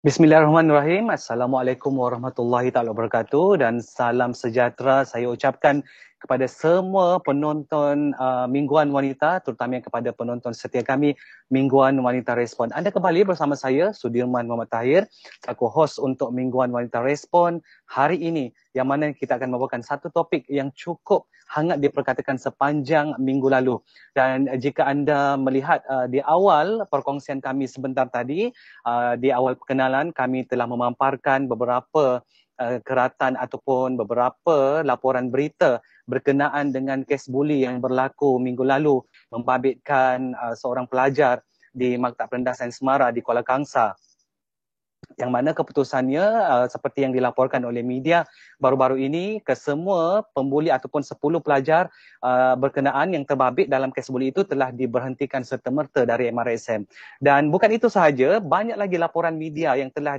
Bismillahirrahmanirrahim. Assalamualaikum warahmatullahi taala wabarakatuh dan salam sejahtera saya ucapkan kepada semua penonton uh, Mingguan Wanita terutama kepada penonton setia kami Mingguan Wanita Respon. Anda kembali bersama saya Sudirman Muhammad Tahir, aku host untuk Mingguan Wanita Respon hari ini yang mana kita akan membawakan satu topik yang cukup hangat diperkatakan sepanjang minggu lalu. Dan jika anda melihat uh, di awal perkongsian kami sebentar tadi, uh, di awal perkenalan kami telah memamparkan beberapa uh, keratan ataupun beberapa laporan berita berkenaan dengan kes buli yang berlaku minggu lalu membabitkan uh, seorang pelajar di Maktab Rendah Sains Semara di Kuala Kangsar yang mana keputusannya uh, seperti yang dilaporkan oleh media baru-baru ini ke semua pembuli ataupun 10 pelajar uh, berkenaan yang terbabit dalam kes buli itu telah diberhentikan serta-merta dari MRSM. Dan bukan itu sahaja, banyak lagi laporan media yang telah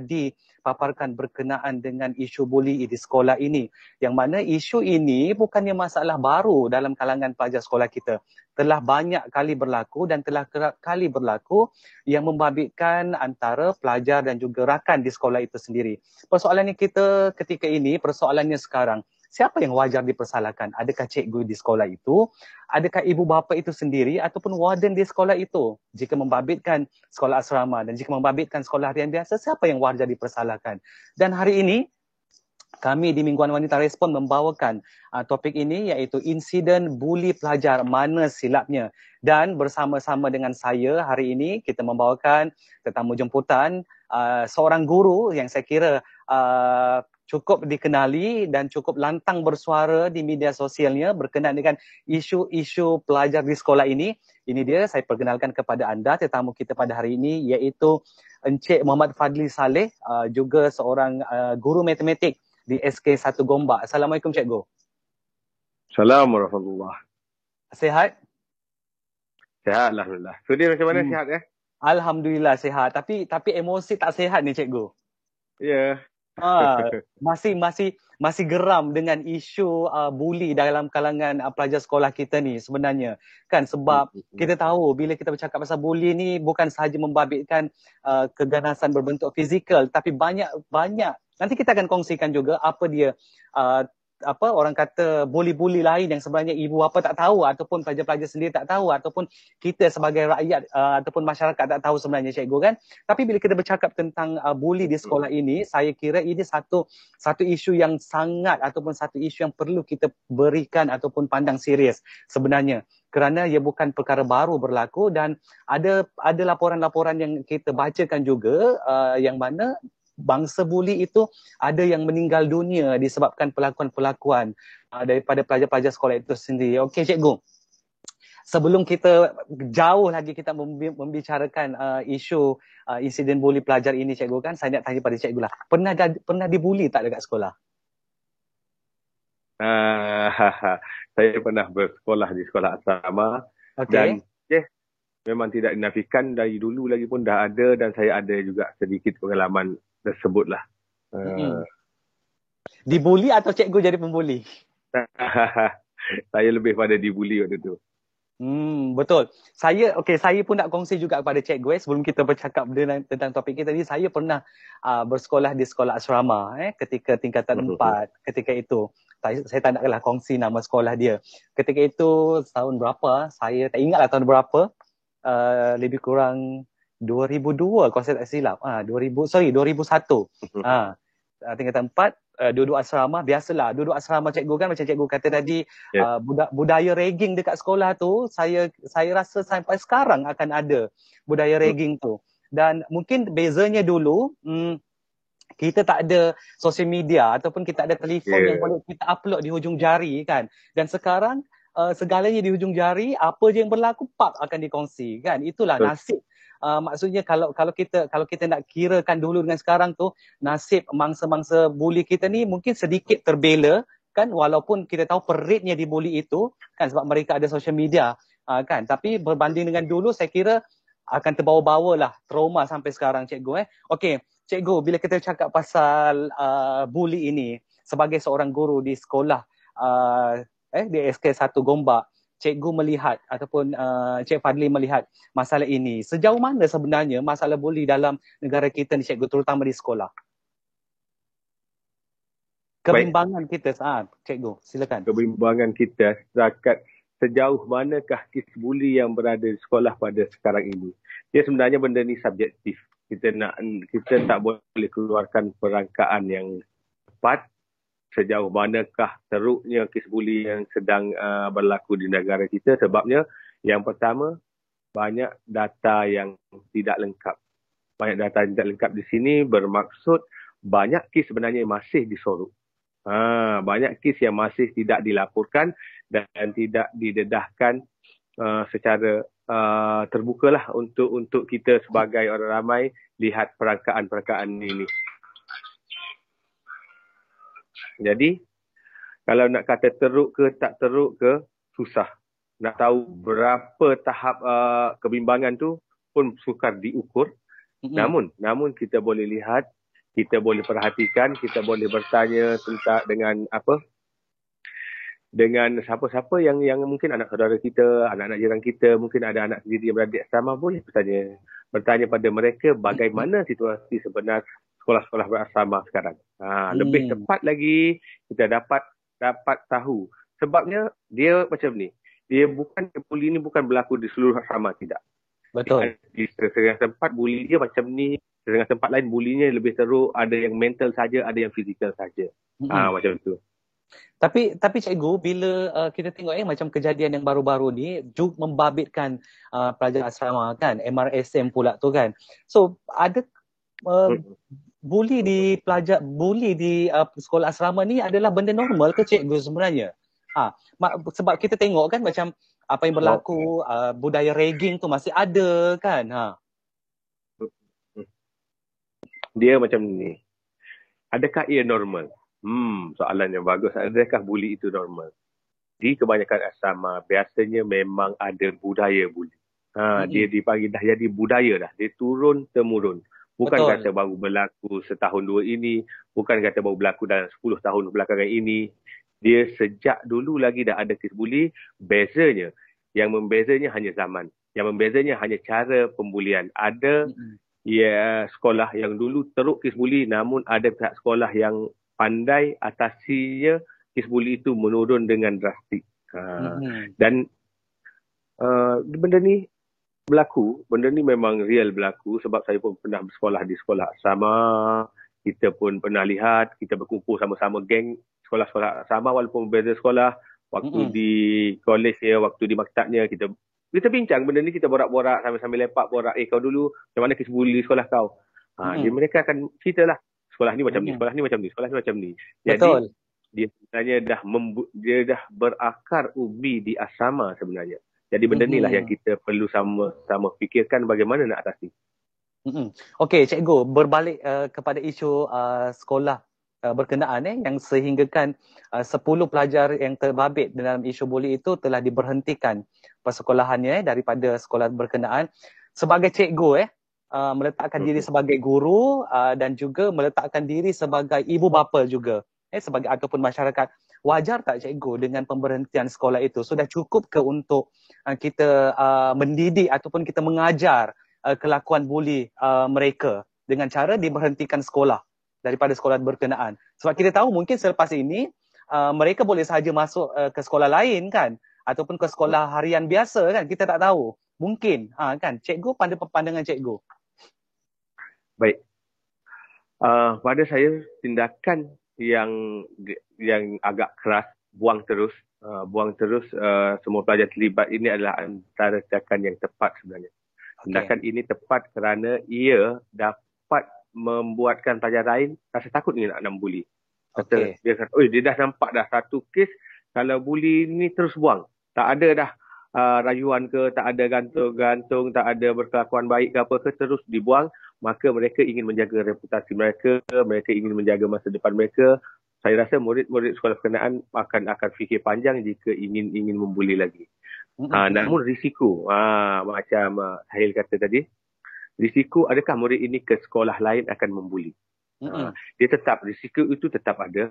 dipaparkan berkenaan dengan isu buli di sekolah ini. Yang mana isu ini bukannya masalah baru dalam kalangan pelajar sekolah kita telah banyak kali berlaku dan telah kerap kali berlaku yang membabitkan antara pelajar dan juga rakan di sekolah itu sendiri. Persoalannya kita ketika ini, persoalannya sekarang, siapa yang wajar dipersalahkan? Adakah cikgu di sekolah itu? Adakah ibu bapa itu sendiri ataupun warden di sekolah itu? Jika membabitkan sekolah asrama dan jika membabitkan sekolah harian biasa, siapa yang wajar dipersalahkan? Dan hari ini, kami di Mingguan Wanita Respon membawakan uh, topik ini iaitu insiden buli pelajar mana silapnya dan bersama-sama dengan saya hari ini kita membawakan tetamu jemputan uh, seorang guru yang saya kira uh, cukup dikenali dan cukup lantang bersuara di media sosialnya berkenaan dengan isu-isu pelajar di sekolah ini. Ini dia saya perkenalkan kepada anda tetamu kita pada hari ini iaitu Encik Muhammad Fadli Saleh uh, juga seorang uh, guru matematik di SK1 Gombak. Assalamualaikum Cikgu. Assalamualaikum warahmatullahi Sehat? Sehat Alhamdulillah. So dia macam mana hmm. sihat ya? Alhamdulillah sehat. Tapi tapi emosi tak sehat ni Cikgu. Ya. Yeah. Ha, masih masih masih geram dengan isu uh, bully dalam kalangan uh, pelajar sekolah kita ni sebenarnya. Kan sebab kita tahu bila kita bercakap pasal bully ni bukan sahaja membabitkan uh, keganasan berbentuk fizikal tapi banyak banyak. Nanti kita akan kongsikan juga apa dia uh, apa orang kata bully-bully lain yang sebenarnya ibu apa tak tahu ataupun pelajar-pelajar sendiri tak tahu ataupun kita sebagai rakyat uh, ataupun masyarakat tak tahu sebenarnya cikgu kan? Tapi bila kita bercakap tentang uh, bully di sekolah ini saya kira ini satu satu isu yang sangat ataupun satu isu yang perlu kita berikan ataupun pandang serius sebenarnya. Kerana ia bukan perkara baru berlaku dan ada ada laporan-laporan yang kita bacakan juga uh, yang mana bangsa buli itu ada yang meninggal dunia disebabkan pelakuan-pelakuan uh, daripada pelajar-pelajar sekolah itu sendiri. Okey cikgu. Sebelum kita jauh lagi kita membicarakan uh, isu uh, insiden buli pelajar ini cikgu kan saya nak tanya pada cikgu lah. Pernah pernah dibuli tak dekat sekolah? Uh, saya pernah bersekolah di sekolah asrama okay. dan okay, memang tidak dinafikan dari dulu lagi pun dah ada dan saya ada juga sedikit pengalaman tersebutlah. Hmm. Uh, dibuli atau cikgu jadi pembuli? saya lebih pada dibuli waktu tu. Hmm, betul. Saya okey, saya pun nak kongsi juga kepada cikgu eh sebelum kita bercakap tentang, tentang topik kita ni. Saya pernah uh, bersekolah di sekolah asrama eh ketika tingkatan empat ketika itu. Saya, saya tak naklah kongsi nama sekolah dia. Ketika itu tahun berapa? Saya tak ingatlah tahun berapa. Uh, lebih kurang 2002 kalau saya tak silap. Ah ha, 2000 sorry 2001. Ah ha, tingkatan 4 uh, duduk asrama biasalah duduk asrama cikgu kan macam cikgu kata tadi yeah. uh, buda- budaya ragging dekat sekolah tu saya saya rasa sampai sekarang akan ada budaya ragging tu. Dan mungkin bezanya dulu hmm, kita tak ada sosial media ataupun kita ada telefon yeah. yang boleh kita upload di hujung jari kan. Dan sekarang uh, segalanya di hujung jari apa je yang berlaku pap akan dikongsi kan. Itulah nasib uh, maksudnya kalau kalau kita kalau kita nak kirakan dulu dengan sekarang tu nasib mangsa-mangsa buli kita ni mungkin sedikit terbela kan? Walaupun kita tahu peritnya dibuli itu kan? Sebab mereka ada social media uh, kan? Tapi berbanding dengan dulu saya kira akan terbawa-bawa lah trauma sampai sekarang cikgu eh. Okey cikgu bila kita cakap pasal uh, bully ini sebagai seorang guru di sekolah uh, eh di SK1 Gombak cikgu melihat ataupun uh, Cik Fadli melihat masalah ini? Sejauh mana sebenarnya masalah buli dalam negara kita ni cikgu terutama di sekolah? Kebimbangan Baik. kita saat cikgu silakan. Kebimbangan kita setakat sejauh manakah kes buli yang berada di sekolah pada sekarang ini. Dia sebenarnya benda ni subjektif. Kita nak kita tak boleh keluarkan perangkaan yang tepat sejauh manakah teruknya kes buli yang sedang uh, berlaku di negara kita sebabnya yang pertama banyak data yang tidak lengkap. Banyak data yang tidak lengkap di sini bermaksud banyak kes sebenarnya masih disorok. Ha, banyak kes yang masih tidak dilaporkan dan tidak didedahkan uh, secara uh, terbukalah untuk untuk kita sebagai orang ramai lihat perangkaan-perangkaan ini. Jadi kalau nak kata teruk ke tak teruk ke susah. Nak tahu berapa tahap uh, kebimbangan tu pun sukar diukur. Mm-hmm. Namun namun kita boleh lihat kita boleh perhatikan, kita boleh bertanya tentang dengan apa? Dengan siapa-siapa yang yang mungkin anak saudara kita, anak-anak jiran kita, mungkin ada anak sendiri yang beradik sama boleh bertanya bertanya pada mereka bagaimana situasi sebenar sekolah-sekolah berasrama sekarang. Ha, hmm. lebih tepat lagi kita dapat dapat tahu sebabnya dia macam ni. Dia bukan bully ni bukan berlaku di seluruh asrama tidak. Betul. Di setengah tempat bully dia macam ni, setengah tempat lain bullynya lebih teruk, ada yang mental saja, ada yang fizikal saja. Mm-hmm. Ah macam tu. Tapi tapi cikgu bila uh, kita tengok eh macam kejadian yang baru-baru ni juga membabitkan uh, pelajar asrama kan, MRSM pula tu kan. So ada uh, bully di pelajar bully di uh, sekolah asrama ni adalah benda normal ke cikgu sebenarnya? Ha, sebab kita tengok kan macam apa yang berlaku uh, budaya ragging tu masih ada kan ha dia macam ni. Adakah ia normal? Hmm, soalan yang bagus. Adakah buli itu normal? Di kebanyakan asrama, biasanya memang ada budaya buli. Ha, hmm. Dia dipanggil dah jadi budaya dah. Dia turun temurun. Bukan Betul. kata baru berlaku setahun dua ini. Bukan kata baru berlaku dalam sepuluh tahun belakangan ini. Dia sejak dulu lagi dah ada kes buli. Bezanya, yang membezanya hanya zaman. Yang membezanya hanya cara pembulian. Ada hmm ya sekolah yang dulu teruk kes buli namun ada pihak sekolah yang pandai atasinya kes buli itu menurun dengan drastik. Ha. Mm-hmm. Dan uh, benda ni berlaku, benda ni memang real berlaku sebab saya pun pernah bersekolah di sekolah sama. Kita pun pernah lihat, kita berkumpul sama-sama geng sekolah-sekolah sama walaupun berbeza sekolah. Waktu mm-hmm. di kolej ya, waktu di maktabnya kita kita bincang benda ni kita borak-borak sambil-sambil lepak borak eh kau dulu macam mana bully sekolah kau ha hmm. dia mereka akan cerita lah sekolah ni macam hmm. ni sekolah ni macam ni sekolah ni macam ni jadi Betul. dia sebenarnya dah membu- dia dah berakar ubi di asrama sebenarnya jadi benda ni lah yang kita perlu sama-sama fikirkan bagaimana nak atasi. Hmm. Okey, cikgu berbalik uh, kepada isu uh, sekolah uh, berkenaan eh yang sehinggakan uh, 10 pelajar yang terbabit dalam isu buli itu telah diberhentikan persekolahannya eh, daripada sekolah berkenaan. Sebagai cikgu eh uh, meletakkan diri sebagai guru uh, dan juga meletakkan diri sebagai ibu bapa juga eh sebagai ataupun masyarakat wajar tak cikgu dengan pemberhentian sekolah itu sudah cukup ke untuk uh, kita uh, mendidik ataupun kita mengajar uh, kelakuan buli uh, mereka dengan cara diberhentikan sekolah daripada sekolah berkenaan. Sebab kita tahu mungkin selepas ini uh, mereka boleh sahaja masuk uh, ke sekolah lain kan ataupun ke sekolah harian biasa kan kita tak tahu. Mungkin ha kan cikgu pada pandangan cikgu. Baik. Uh, pada saya tindakan yang yang agak keras buang terus uh, buang terus uh, semua pelajar terlibat ini adalah antara tindakan yang tepat sebenarnya. Tindakan okay. ini tepat kerana ia dapat membuatkan pelajar lain rasa takut ni nak nak bully. Okay. Dia kata, oh dia dah nampak dah satu kes kalau bully ni terus buang. Tak ada dah uh, rayuan ke, tak ada gantung-gantung, tak ada berkelakuan baik ke apa ke terus dibuang. Maka mereka ingin menjaga reputasi mereka, mereka ingin menjaga masa depan mereka. Saya rasa murid-murid sekolah berkenaan akan akan fikir panjang jika ingin ingin membuli lagi. Mm-hmm. Uh, namun risiko, uh, macam uh, Hahil kata tadi, risiko adakah murid ini ke sekolah lain akan membuli. Mm-hmm. Uh, dia tetap, risiko itu tetap ada.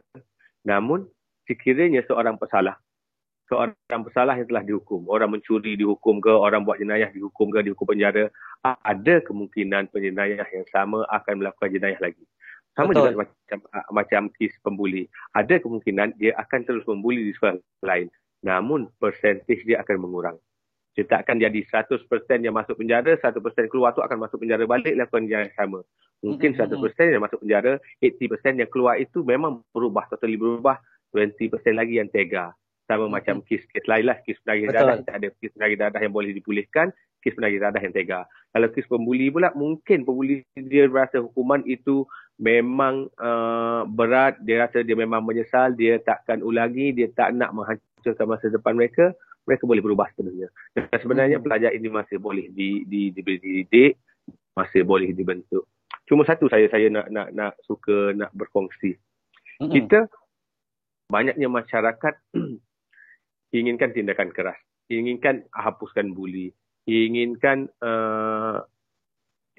Namun sekiranya seorang pesalah, seorang bersalah yang telah dihukum. Orang mencuri dihukum ke, orang buat jenayah dihukum ke, dihukum penjara. Ada kemungkinan penjenayah yang sama akan melakukan jenayah lagi. Sama Betul. juga macam macam kes pembuli. Ada kemungkinan dia akan terus membuli di sekolah lain. Namun persentage dia akan mengurang. Dia tak akan jadi 100% yang masuk penjara, 100% keluar tu akan masuk penjara balik lakukan yang sama. Mungkin 100% yang masuk penjara, 80% yang keluar itu memang berubah, totally berubah. 20% lagi yang tega sama hmm. macam kes-kes lain lah kes penagih dadah tak ada kes penagih dadah yang boleh dipulihkan kes penagih dadah yang tega kalau kes pembuli pula mungkin pembuli dia rasa hukuman itu memang uh, berat. Dia rasa dia memang menyesal. Dia takkan ulangi. Dia tak nak menghancurkan masa depan mereka. Mereka boleh berubah sebenarnya dan sebenarnya hmm. pelajar ini masih boleh di, di, diberi didik. Masih boleh dibentuk. Cuma satu saya saya nak nak nak suka nak berkongsi. Hmm. kita banyaknya masyarakat inginkan tindakan keras, inginkan hapuskan buli, inginkan uh,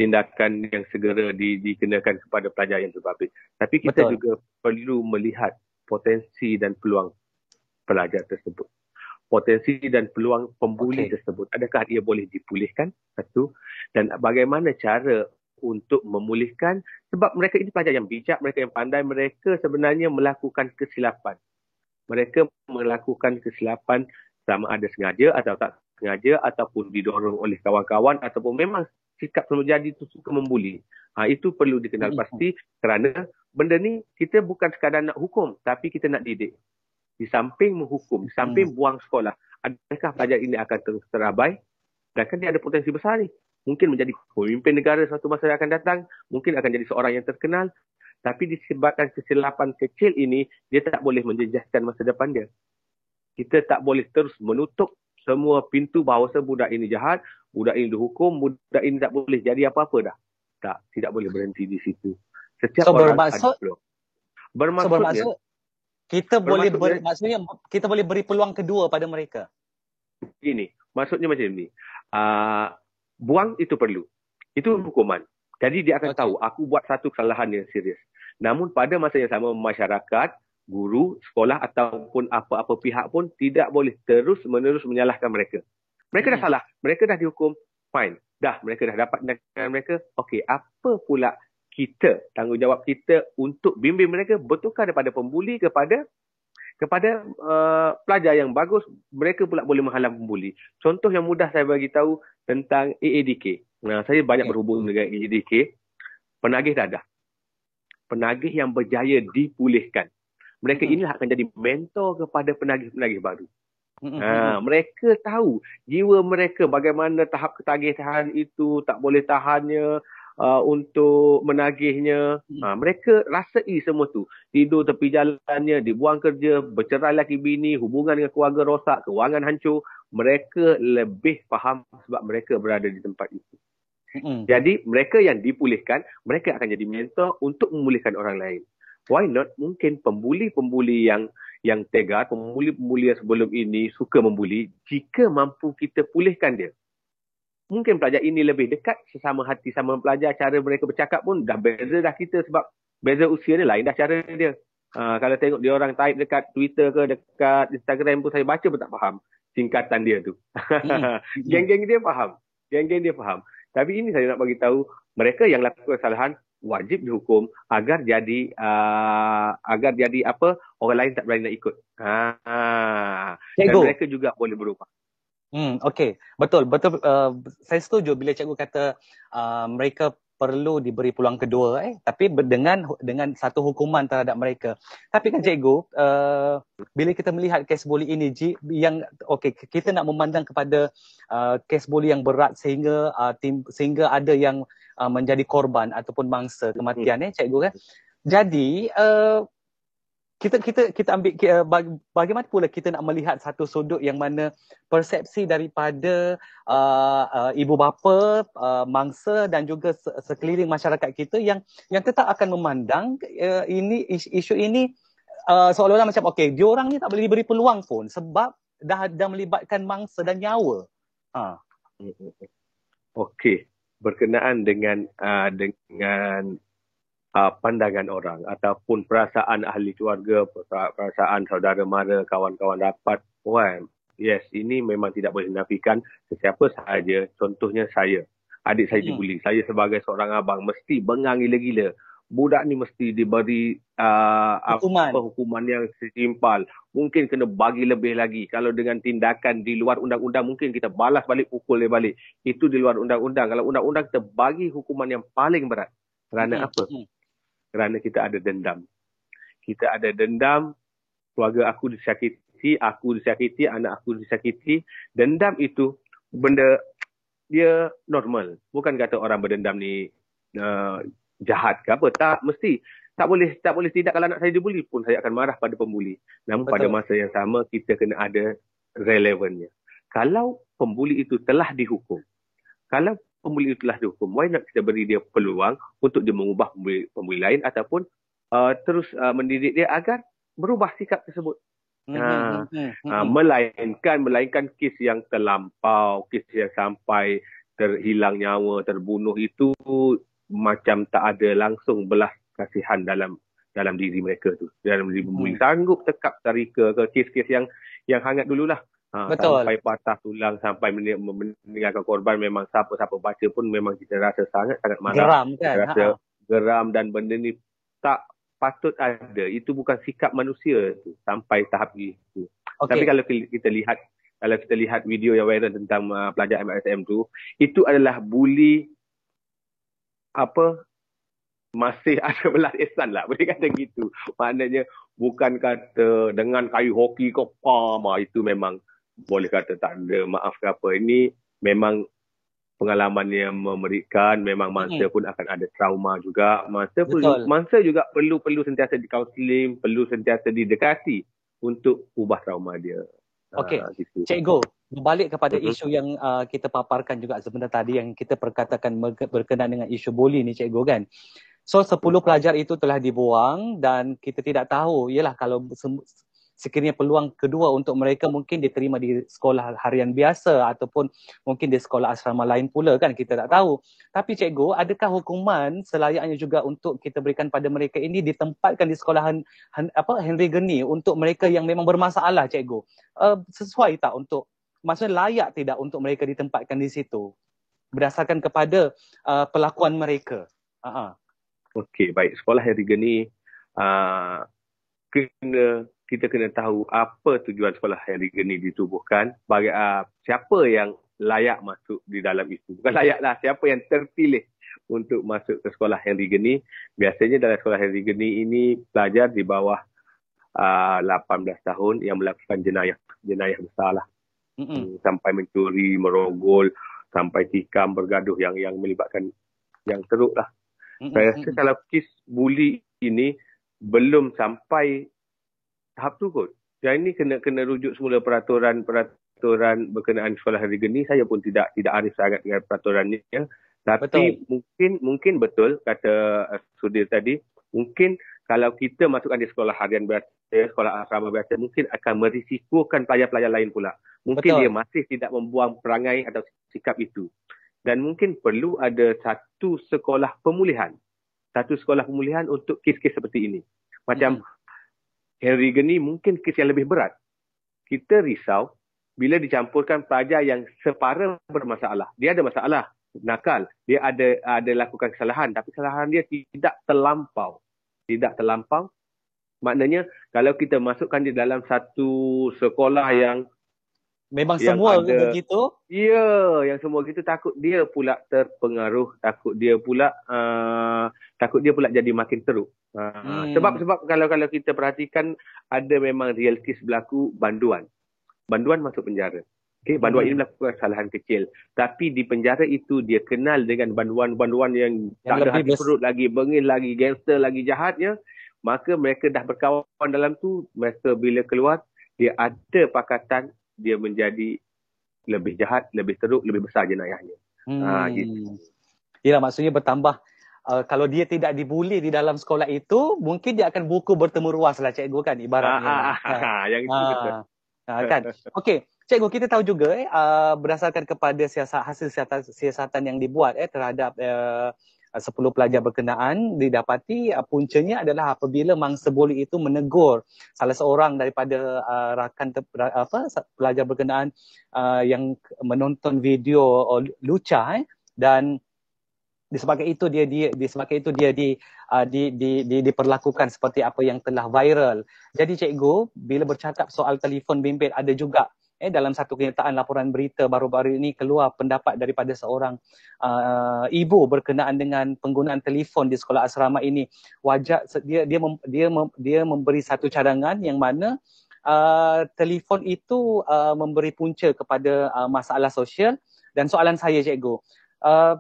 tindakan yang segera di, dikenakan kepada pelajar yang berbabit. Tapi kita Betul. juga perlu melihat potensi dan peluang pelajar tersebut. Potensi dan peluang pembuli okay. tersebut. Adakah ia boleh dipulihkan? Satu. Dan bagaimana cara untuk memulihkan? Sebab mereka ini pelajar yang bijak, mereka yang pandai, mereka sebenarnya melakukan kesilapan mereka melakukan kesilapan sama ada sengaja atau tak sengaja ataupun didorong oleh kawan-kawan ataupun memang sikap terjadi itu suka membuli. Ha, itu perlu dikenal hmm. pasti kerana benda ni kita bukan sekadar nak hukum tapi kita nak didik. Di samping menghukum, di samping hmm. buang sekolah, adakah pelajar ini akan terus terabai? Dan kan dia ada potensi besar ni. Mungkin menjadi pemimpin negara suatu masa yang akan datang, mungkin akan jadi seorang yang terkenal, tapi disebabkan kesilapan kecil ini, dia tak boleh menjejaskan masa depan dia. Kita tak boleh terus menutup semua pintu bahawa budak ini jahat, budak ini dihukum, budak ini tak boleh jadi apa-apa dah. Tak, tidak boleh berhenti di situ. Setiap so, orang bermaksud, ada bermaksud, so, bermaksud kita boleh ber, maksudnya kita boleh beri peluang kedua pada mereka. Ini, maksudnya macam ni. Uh, buang itu perlu. Itu hukuman. Jadi dia akan okay. tahu aku buat satu kesalahan yang serius. Namun pada masa yang sama masyarakat, guru, sekolah ataupun apa-apa pihak pun tidak boleh terus menerus menyalahkan mereka. Mereka dah hmm. salah, mereka dah dihukum, fine. Dah mereka dah dapat dengan mereka. Okey, apa pula kita, tanggungjawab kita untuk bimbing mereka betulkan daripada pembuli kepada kepada uh, pelajar yang bagus, mereka pula boleh menghalang pembuli. Contoh yang mudah saya bagi tahu tentang AADK. Nah, saya banyak berhubung dengan AADK. Penagih dadah penagih yang berjaya dipulihkan. Mereka hmm. inilah akan jadi mentor kepada penagih-penagih baru. Ha, mereka tahu jiwa mereka bagaimana tahap ketagihan itu tak boleh tahannya uh, untuk menagihnya. Ha, mereka rasai semua tu. Tidur tepi jalannya, dibuang kerja, bercerai laki bini, hubungan dengan keluarga rosak, kewangan hancur. Mereka lebih faham sebab mereka berada di tempat itu. Jadi mereka yang dipulihkan, mereka akan jadi mentor untuk memulihkan orang lain. Why not? Mungkin pembuli-pembuli yang yang tega, pembuli-pembuli yang sebelum ini suka membuli, jika mampu kita pulihkan dia. Mungkin pelajar ini lebih dekat sesama hati sama pelajar, cara mereka bercakap pun dah beza dah kita sebab beza usia dia lain dah cara dia. Uh, kalau tengok dia orang type dekat Twitter ke dekat Instagram pun saya baca pun tak faham singkatan dia tu. Mm-hmm. Geng-geng dia faham. Geng-geng dia faham. Tapi ini saya nak bagi tahu mereka yang lakukan kesalahan wajib dihukum agar jadi uh, agar jadi apa orang lain tak berani nak ikut. Ha. Dan mereka juga boleh berubah. Hmm, okey. Betul, betul uh, saya setuju bila cikgu kata uh, mereka perlu diberi peluang kedua eh. Tapi dengan dengan satu hukuman terhadap mereka. Tapi kan cikgu uh, bila kita melihat kes bully ini Ji, yang okey kita nak memandang kepada uh, kes bully yang berat sehingga uh, tim, sehingga ada yang uh, menjadi korban ataupun mangsa kematian eh cikgu kan. Jadi uh, kita kita kita ambil uh, bagaimana pula kita nak melihat satu sudut yang mana persepsi daripada uh, uh, ibu bapa uh, mangsa dan juga sekeliling masyarakat kita yang yang tetap akan memandang uh, ini isu ini uh, seolah-olah macam okey dia orang ni tak boleh diberi peluang pun sebab dah dah melibatkan mangsa dan nyawa. Ha. Okey. Berkenaan dengan uh, dengan uh, pandangan orang ataupun perasaan ahli keluarga, perasaan saudara mara, kawan-kawan rapat. Well, yes, ini memang tidak boleh dinafikan sesiapa sahaja. Contohnya saya. Adik saya hmm. dibuli. Saya sebagai seorang abang mesti bengang gila-gila budak ni mesti diberi uh, hukuman. apa hukuman yang setimpal. Mungkin kena bagi lebih lagi. Kalau dengan tindakan di luar undang-undang mungkin kita balas balik pukul dia balik. Itu di luar undang-undang. Kalau undang-undang kita bagi hukuman yang paling berat. Kerana hmm. apa? Hmm. Kerana kita ada dendam. Kita ada dendam, keluarga aku disakiti, aku disakiti, anak aku disakiti. Dendam itu benda dia normal. Bukan kata orang berdendam ni uh, jahat ke apa tak mesti tak boleh tak boleh tidak kalau anak saya dibuli pun saya akan marah pada pembuli namun Betul. pada masa yang sama kita kena ada relevannya kalau pembuli itu telah dihukum kalau pembuli itu telah dihukum. Why not kita beri dia peluang untuk dia mengubah pembuli, pembuli lain ataupun uh, terus uh, mendidik dia agar berubah sikap tersebut? Hmm, ha, hmm, ha, melainkan melainkan kes yang terlampau, kes yang sampai terhilang nyawa, terbunuh itu macam tak ada langsung belas kasihan dalam dalam diri mereka tu. Dalam diri pembuli hmm. sanggup tekap tarika ke kes-kes yang yang hangat dululah ha, Betul. sampai patah tulang sampai meninggalkan korban memang siapa-siapa baca pun memang kita rasa sangat sangat marah geram kan kita rasa ha. geram dan benda ni tak patut ada itu bukan sikap manusia tu sampai tahap itu okay. tapi kalau kita lihat kalau kita lihat video yang viral tentang uh, pelajar MSM tu itu adalah bully apa masih ada belas ihsan lah boleh kata gitu maknanya bukan kata dengan kayu hoki ke pam itu memang boleh kata tak ada maaf ke apa ini memang pengalaman yang memberikan memang mangsa hmm. pun akan ada trauma juga mangsa pun mangsa juga perlu perlu sentiasa di counselling perlu sentiasa didekati untuk ubah trauma dia okey uh, gitu. cikgu berbalik kepada uh-huh. isu yang uh, kita paparkan juga sebentar tadi yang kita perkatakan berkenaan dengan isu buli ni cikgu kan. So 10 pelajar itu telah dibuang dan kita tidak tahu ialah kalau sekiranya peluang kedua untuk mereka mungkin diterima di sekolah harian biasa ataupun mungkin di sekolah asrama lain pula kan kita tak tahu. Tapi cikgu, adakah hukuman selayaknya juga untuk kita berikan pada mereka ini ditempatkan di sekolah apa Henry Geni untuk mereka yang memang bermasalah cikgu? Uh, sesuai tak untuk maksudnya layak tidak untuk mereka ditempatkan di situ berdasarkan kepada uh, pelakuan mereka. Uh-huh. Okey, baik. Sekolah Harry Geni uh, kena kita kena tahu apa tujuan sekolah Harry Geni ditubuhkan, bagi uh, siapa yang layak masuk di dalam itu. Bukan layaklah siapa yang terpilih untuk masuk ke sekolah Henry Geni. Biasanya dalam sekolah Henry Geni ini pelajar di bawah uh, 18 tahun yang melakukan jenayah, jenayah besar lah mm-hmm. sampai mencuri, merogol, sampai tikam, bergaduh yang yang melibatkan yang teruk lah. Mm-hmm. Saya rasa kalau kes buli ini belum sampai tahap tu kot. Yang ini kena kena rujuk semula peraturan peraturan berkenaan sekolah hari geni. Saya pun tidak tidak arif sangat dengan peraturan ini. Ya. Tapi betul. mungkin mungkin betul kata uh, Sudir tadi, mungkin kalau kita masukkan di sekolah harian biasa, sekolah asrama biasa, mungkin akan merisikokan pelajar-pelajar lain pula. Mungkin Betul. dia masih tidak membuang perangai atau sikap itu. Dan mungkin perlu ada satu sekolah pemulihan. Satu sekolah pemulihan untuk kes-kes seperti ini. Macam hmm. Henry Geni mungkin kes yang lebih berat. Kita risau bila dicampurkan pelajar yang separa bermasalah. Dia ada masalah nakal. Dia ada ada lakukan kesalahan. Tapi kesalahan dia tidak terlampau tidak terlampau. Maknanya kalau kita masukkan di dalam satu sekolah yang memang yang semua ada, begitu. Ya, yang semua gitu takut dia pula terpengaruh, takut dia pula uh, takut dia pula jadi makin teruk. Uh, hmm. Sebab sebab kalau kalau kita perhatikan ada memang real case berlaku banduan. Banduan masuk penjara. Okay, banduan hmm. ini melakukan kesalahan kecil. Tapi di penjara itu dia kenal dengan banduan-banduan yang, yang tak ada hati perut lagi, bengis lagi, gangster lagi jahatnya. Maka mereka dah berkawan dalam tu. Mereka bila keluar, dia ada pakatan, dia menjadi lebih jahat, lebih teruk, lebih besar jenayahnya. Hmm. Ha, gitu. Yalah, maksudnya bertambah. Uh, kalau dia tidak dibuli di dalam sekolah itu, mungkin dia akan buku bertemu ruas lah cikgu kan ibaratnya. Ha, ha, yang itu betul. Ha, kan? Okey, Cikgu, kita tahu juga eh, uh, berdasarkan kepada siasat, hasil siasatan, siasatan yang dibuat eh, terhadap uh, 10 pelajar berkenaan didapati puncanya adalah apabila mangsa buli itu menegur salah seorang daripada rakan apa pelajar berkenaan yang menonton video luca eh, dan disebabkan itu dia dia disebabkan itu dia di, uh, di, di, di diperlakukan seperti apa yang telah viral. Jadi cikgu bila bercakap soal telefon bimbit ada juga eh dalam satu kenyataan laporan berita baru-baru ini keluar pendapat daripada seorang uh, ibu berkenaan dengan penggunaan telefon di sekolah asrama ini wajar dia dia mem, dia mem, dia memberi satu cadangan yang mana uh, telefon itu uh, memberi punca kepada uh, masalah sosial dan soalan saya cikgu uh,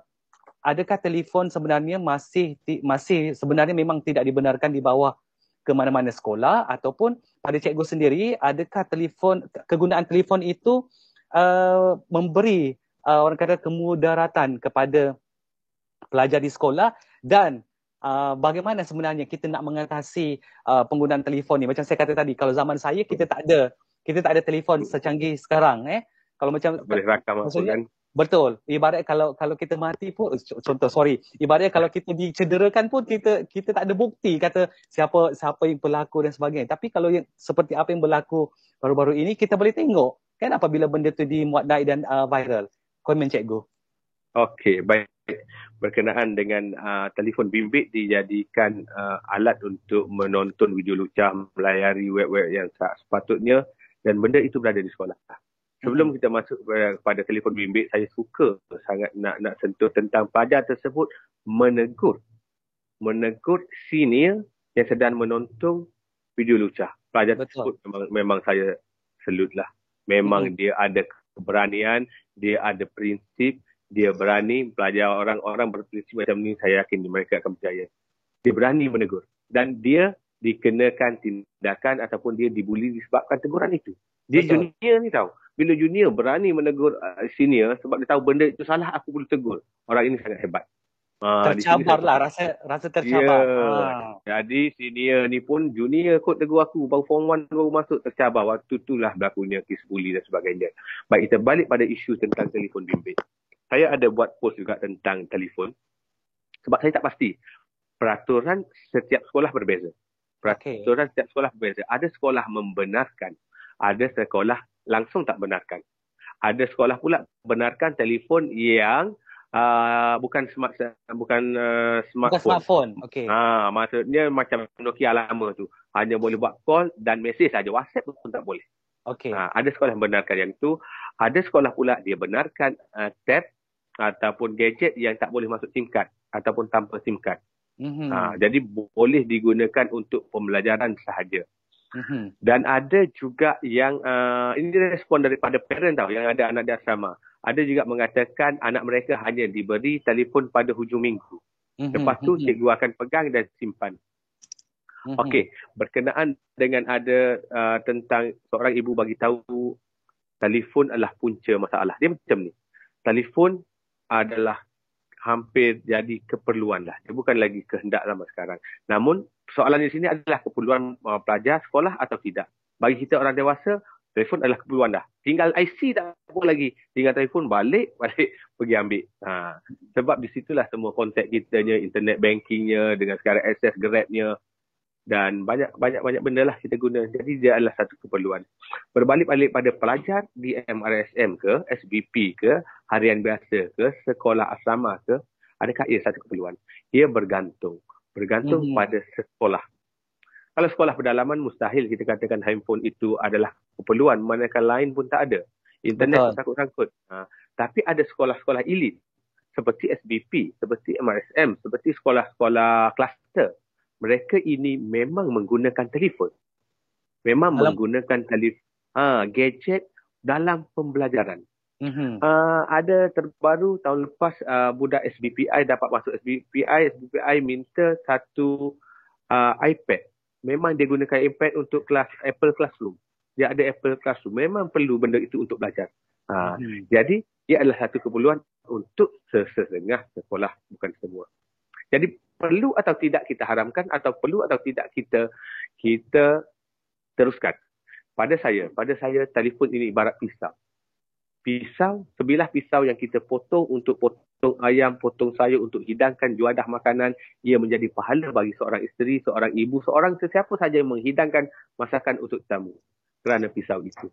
adakah telefon sebenarnya masih masih sebenarnya memang tidak dibenarkan di bawah ke mana-mana sekolah ataupun pada cikgu sendiri adakah telefon kegunaan telefon itu uh, memberi uh, orang kata kemudaratan kepada pelajar di sekolah dan uh, bagaimana sebenarnya kita nak mengatasi uh, penggunaan telefon ni? Macam saya kata tadi kalau zaman saya kita tak ada kita tak ada telefon secanggih sekarang eh. Kalau macam boleh rakam apa kan Betul. Ibarat kalau kalau kita mati pun contoh sorry. Ibarat kalau kita dicederakan pun kita kita tak ada bukti kata siapa siapa yang pelaku dan sebagainya. Tapi kalau yang seperti apa yang berlaku baru-baru ini kita boleh tengok kan apabila benda tu dimuat naik dan uh, viral. Komen cikgu. Okey, baik. Berkenaan dengan uh, telefon bimbit dijadikan uh, alat untuk menonton video lucah, melayari web-web yang tak sepatutnya dan benda itu berada di sekolah. Sebelum kita masuk kepada telefon bimbit, saya suka sangat nak nak sentuh tentang pelajar tersebut menegur. Menegur senior yang sedang menonton video lucah. Pelajar Betul. tersebut memang, memang saya selut lah. Memang hmm. dia ada keberanian, dia ada prinsip, dia berani pelajar orang-orang berprinsip macam ni, saya yakin mereka akan percaya. Dia berani menegur. Dan dia dikenakan tindakan ataupun dia dibuli disebabkan teguran itu. Dia Betul. junior ni tahu bila junior berani menegur uh, senior sebab dia tahu benda itu salah aku boleh tegur. Orang ini sangat hebat. Uh, tercabar lah rasa rasa tercabar. Yeah. ha. jadi senior ni pun junior kot tegur aku baru form 1 baru masuk tercabar. Waktu itulah berlakunya kes bully dan sebagainya. Baik kita balik pada isu tentang telefon bimbit. Saya ada buat post juga tentang telefon. Sebab saya tak pasti peraturan setiap sekolah berbeza. Peraturan okay. setiap sekolah berbeza. Ada sekolah membenarkan ada sekolah langsung tak benarkan. Ada sekolah pula benarkan telefon yang uh, bukan smart bukan uh, smartphone. Bukan smartphone. Okey. Ha, maksudnya macam Nokia lama tu. Hanya boleh buat call dan mesej saja. WhatsApp pun tak boleh. Okey. Ha, ada sekolah yang benarkan yang itu. Ada sekolah pula dia benarkan uh, tab ataupun gadget yang tak boleh masuk SIM card ataupun tanpa SIM card. Mm-hmm. Ha, jadi boleh digunakan untuk pembelajaran sahaja. Mm-hmm. Dan ada juga yang uh, ini respon daripada parent tau yang ada anak di asrama. Ada juga mengatakan anak mereka hanya diberi telefon pada hujung minggu. Mm-hmm. Lepas tu mm-hmm. cikgu akan pegang dan simpan. Mm-hmm. Okey, berkenaan dengan ada uh, tentang seorang ibu bagi tahu telefon adalah punca masalah. Dia macam ni. Telefon adalah hampir jadi keperluan lah. Dia bukan lagi kehendak lama sekarang. Namun soalan di sini adalah keperluan uh, pelajar sekolah atau tidak. Bagi kita orang dewasa, telefon adalah keperluan dah. Tinggal IC tak apa lagi. Tinggal telefon balik, balik pergi ambil. Ha. Sebab di situlah semua kontak kita, internet bankingnya, dengan sekarang akses grabnya, dan banyak banyak banyak benda lah kita guna. Jadi dia adalah satu keperluan. Berbalik balik pada pelajar di MRSM ke, SBP ke, harian biasa ke, sekolah asrama ke, adakah ia satu keperluan? Ia bergantung. Bergantung hmm. pada sekolah. Kalau sekolah pedalaman, mustahil kita katakan handphone itu adalah keperluan. Manakala lain pun tak ada. Internet pun sangkut-sangkut. Ha. Tapi ada sekolah-sekolah elit seperti SBP, seperti MRSM, seperti sekolah-sekolah kluster mereka ini memang menggunakan telefon. Memang dalam... menggunakan telefon, ha, gadget dalam pembelajaran. Mm-hmm. Uh, ada terbaru tahun lepas uh, budak SBPI dapat masuk SBPI. SBPI minta satu uh, iPad. Memang dia gunakan iPad untuk kelas Apple Classroom. Dia ada Apple Classroom. Memang perlu benda itu untuk belajar. Uh, mm-hmm. Jadi, ia adalah satu keperluan untuk sesengah sekolah, bukan semua. Jadi, perlu atau tidak kita haramkan atau perlu atau tidak kita kita teruskan. Pada saya, pada saya telefon ini ibarat pisau. pisau, sebilah pisau yang kita potong untuk potong ayam, potong sayur untuk hidangkan juadah makanan, ia menjadi pahala bagi seorang isteri, seorang ibu, seorang sesiapa saja yang menghidangkan masakan untuk tamu kerana pisau itu.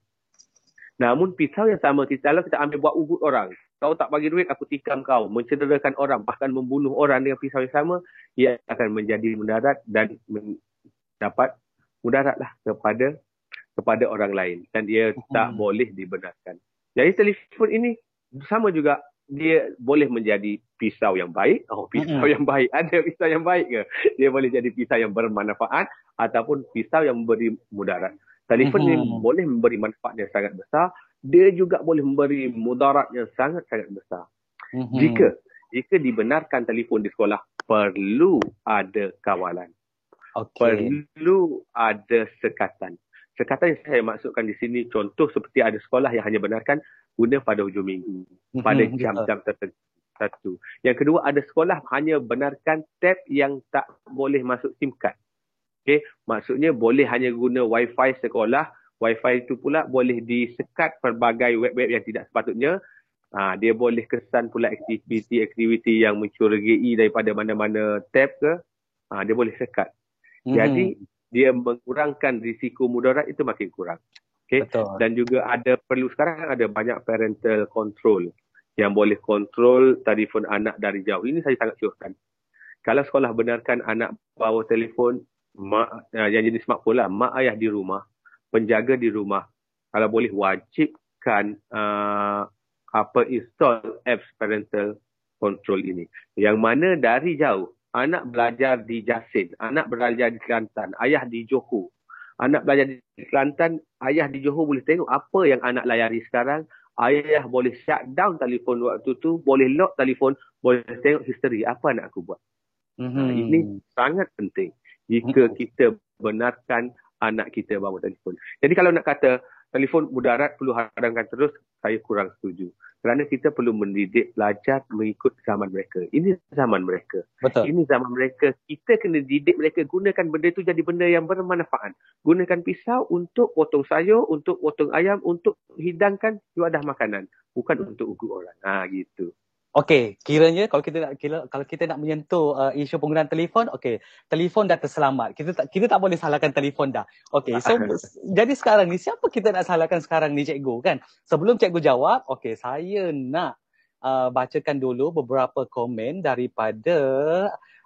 Namun pisau yang sama, kita, kalau kita ambil buat ugut orang, kau tak bagi duit, aku tikam kau, mencederakan orang, bahkan membunuh orang dengan pisau yang sama, ia akan menjadi mudarat dan dapat mudaratlah kepada kepada orang lain dan dia hmm. tak boleh dibenarkan. Jadi telefon ini sama juga dia boleh menjadi pisau yang baik. Oh, pisau hmm. yang baik. Ada pisau yang baik ke? Dia boleh jadi pisau yang bermanfaat ataupun pisau yang memberi mudarat. Telefon hmm. ini boleh memberi manfaat yang sangat besar. Dia juga boleh memberi mudarat yang sangat-sangat besar. Hmm. Jika jika dibenarkan telefon di sekolah, perlu ada kawalan. Okay. Perlu ada sekatan. Sekatan yang saya maksudkan di sini contoh seperti ada sekolah yang hanya benarkan guna pada hujung minggu mhm, pada jam-jam tertentu. Satu. Yang kedua ada sekolah hanya benarkan tab yang tak boleh masuk SIM card. Okay. Maksudnya boleh hanya guna wifi sekolah. Wifi itu pula boleh disekat pelbagai web-web yang tidak sepatutnya. Ha, dia boleh kesan pula aktiviti-aktiviti yang mencurigai daripada mana-mana tab ke. Ha, dia boleh sekat. Jadi hmm dia mengurangkan risiko mudarat itu makin kurang. Okay? Dan juga ada perlu sekarang ada banyak parental control yang boleh kontrol telefon anak dari jauh. Ini saya sangat syurkan. Kalau sekolah benarkan anak bawa telefon mak, uh, yang jenis smartphone lah, mak ayah di rumah, penjaga di rumah, kalau boleh wajibkan uh, apa install apps parental control ini. Yang mana dari jauh anak belajar di Jasin, anak belajar di Kelantan, ayah di Johor. Anak belajar di Kelantan, ayah di Johor boleh tengok apa yang anak layari sekarang. Ayah boleh shut down telefon waktu tu, boleh lock telefon, boleh tengok history apa anak aku buat. Mm-hmm. Nah, ini sangat penting jika mm-hmm. kita benarkan anak kita bawa telefon. Jadi kalau nak kata telefon mudarat perlu hadangkan terus, saya kurang setuju kerana kita perlu mendidik pelajar mengikut zaman mereka. Ini zaman mereka. Betul. Ini zaman mereka. Kita kena didik mereka gunakan benda itu jadi benda yang bermanfaat. Gunakan pisau untuk potong sayur, untuk potong ayam, untuk hidangkan juadah makanan. Bukan untuk ugut orang. Ha, gitu. Okey, kiranya kalau kita nak kira, kalau kita nak menyentuh uh, isu penggunaan telefon, okey, telefon dah terselamat. Kita tak kita tak boleh salahkan telefon dah. Okey, so jadi sekarang ni siapa kita nak salahkan sekarang ni cikgu kan? Sebelum cikgu jawab, okey, saya nak uh, bacakan dulu beberapa komen daripada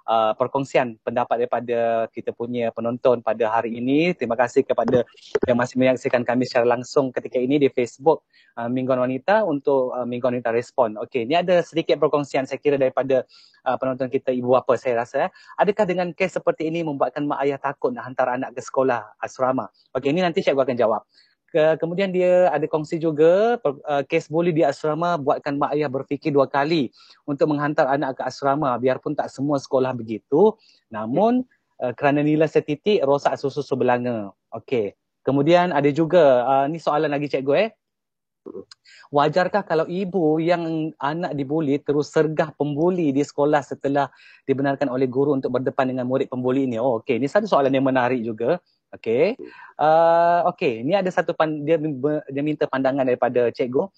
uh, perkongsian pendapat daripada kita punya penonton pada hari ini. Terima kasih kepada yang masih menyaksikan kami secara langsung ketika ini di Facebook uh, Mingguan Wanita untuk uh, Mingguan Wanita Respon. Okey, ini ada sedikit perkongsian saya kira daripada uh, penonton kita ibu apa saya rasa. Eh. Adakah dengan kes seperti ini membuatkan mak ayah takut nak hantar anak ke sekolah asrama? Okey, ini nanti saya akan jawab. Ke, kemudian dia ada kongsi juga uh, kes bully di asrama buatkan mak ayah berfikir dua kali untuk menghantar anak ke asrama biarpun tak semua sekolah begitu namun uh, kerana nilai setitik rosak susu sebelanga. Okey. Kemudian ada juga uh, ni soalan lagi cikgu eh. Wajarkah kalau ibu yang anak dibuli terus sergah pembuli di sekolah setelah dibenarkan oleh guru untuk berdepan dengan murid pembuli ini? Oh, okey. Ini satu soalan yang menarik juga. Okey. Uh, okey, ni ada satu pan, dia dia minta pandangan daripada cikgu.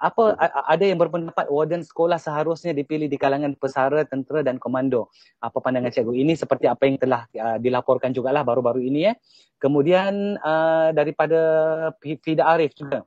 Apa ada yang berpendapat warden sekolah seharusnya dipilih di kalangan pesara, tentera dan komando. Apa pandangan cikgu? Ini seperti apa yang telah uh, dilaporkan jugalah baru-baru ini ya. Kemudian uh, daripada Fida Arif juga.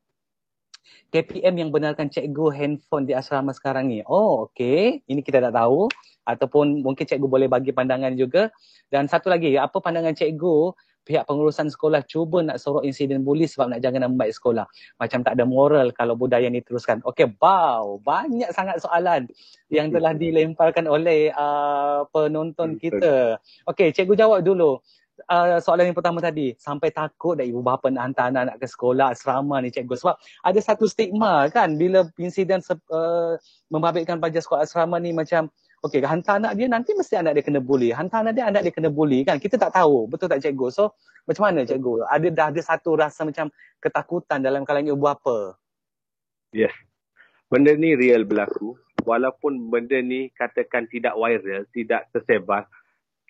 KPM yang benarkan cikgu handphone di asrama sekarang ni. Oh, okey. Ini kita tak tahu ataupun mungkin cikgu boleh bagi pandangan juga. Dan satu lagi, apa pandangan cikgu pihak pengurusan sekolah cuba nak sorok insiden buli sebab nak jaga nama baik sekolah. Macam tak ada moral kalau budaya ni teruskan. Okey, wow, banyak sangat soalan yang telah dilemparkan oleh uh, penonton kita. Okey, cikgu jawab dulu. Uh, soalan yang pertama tadi, sampai takut dah ibu bapa nak hantar anak-anak ke sekolah asrama ni cikgu. Sebab ada satu stigma kan bila insiden uh, membabitkan pelajar sekolah asrama ni macam Okey, hantar anak dia nanti mesti anak dia kena bully. Hantar anak dia, anak dia kena bully kan. Kita tak tahu. Betul tak cikgu? So, macam mana cikgu? Ada dah ada satu rasa macam ketakutan dalam kalangan ibu apa? Yes. Benda ni real berlaku. Walaupun benda ni katakan tidak viral, tidak tersebar,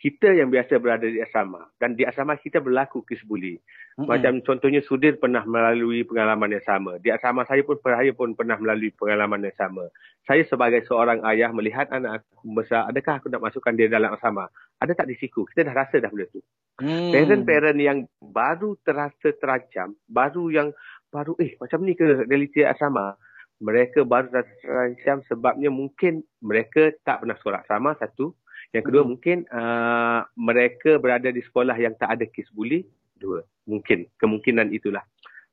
kita yang biasa berada di asrama dan di asrama kita berlaku kes buli. Mm-hmm. Macam contohnya Sudir pernah melalui pengalaman yang sama. Di asrama saya pun saya pun pernah melalui pengalaman yang sama. Saya sebagai seorang ayah melihat anak aku besar, adakah aku nak masukkan dia dalam asrama? Ada tak di siku? Kita dah rasa dah benda tu. Mm. Parent-parent yang baru terasa terancam, baru yang baru eh macam ni ke realiti asrama? Mereka baru terancam sebabnya mungkin mereka tak pernah sekolah asrama satu. Yang kedua hmm. mungkin uh, mereka berada di sekolah yang tak ada kes buli. Dua, mungkin kemungkinan itulah.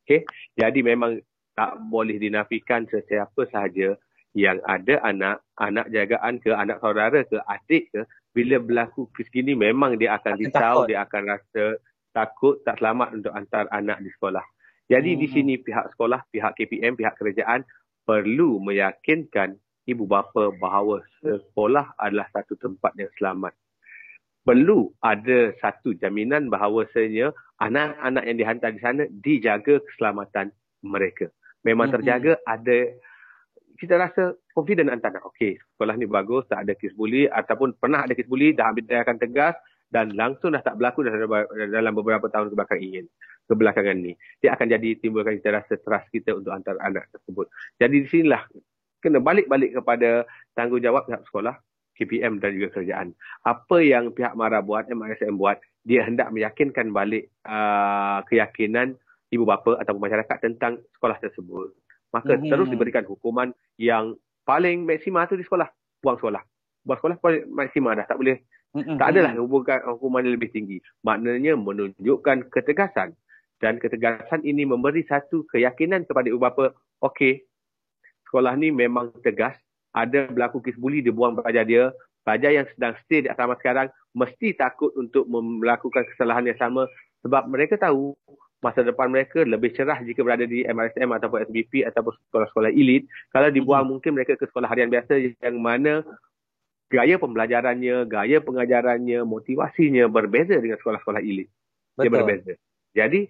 Okay, jadi memang tak boleh dinafikan sesiapa sahaja yang ada anak, anak jagaan ke, anak saudara ke, adik ke, bila berlaku kes gini memang dia akan risau, dia akan rasa takut, tak selamat untuk hantar anak di sekolah. Jadi hmm. di sini pihak sekolah, pihak KPM, pihak kerajaan perlu meyakinkan ibu bapa bahawa sekolah adalah satu tempat yang selamat. Perlu ada satu jaminan bahawasanya anak-anak yang dihantar di sana dijaga keselamatan mereka. Memang terjaga ada kita rasa confident antara okey sekolah ni bagus tak ada kes buli ataupun pernah ada kes buli dah ambil tindakan tegas dan langsung dah tak berlaku dalam beberapa tahun kebelakang ingin kebelakangan ni dia akan jadi timbulkan kita rasa trust kita untuk antar anak tersebut jadi di sinilah kena balik-balik kepada tanggungjawab pihak sekolah, KPM dan juga kerajaan. Apa yang pihak MARA buat, MRSM buat, dia hendak meyakinkan balik uh, keyakinan ibu bapa atau masyarakat tentang sekolah tersebut. Maka mm-hmm. terus diberikan hukuman yang paling maksima tu di sekolah. Buang sekolah. Buang sekolah paling maksima dah. Tak boleh. Mm-hmm. Tak adalah hukuman, hukuman yang lebih tinggi. Maknanya menunjukkan ketegasan. Dan ketegasan ini memberi satu keyakinan kepada ibu bapa. Okey, sekolah ni memang tegas. Ada berlaku kes buli, dia buang pelajar dia. Pelajar yang sedang stay di asrama sekarang mesti takut untuk melakukan kesalahan yang sama sebab mereka tahu masa depan mereka lebih cerah jika berada di MRSM ataupun SBP ataupun sekolah-sekolah elit. Kalau dibuang hmm. mungkin mereka ke sekolah harian biasa yang mana gaya pembelajarannya, gaya pengajarannya, motivasinya berbeza dengan sekolah-sekolah elit. Betul. Dia berbeza. Jadi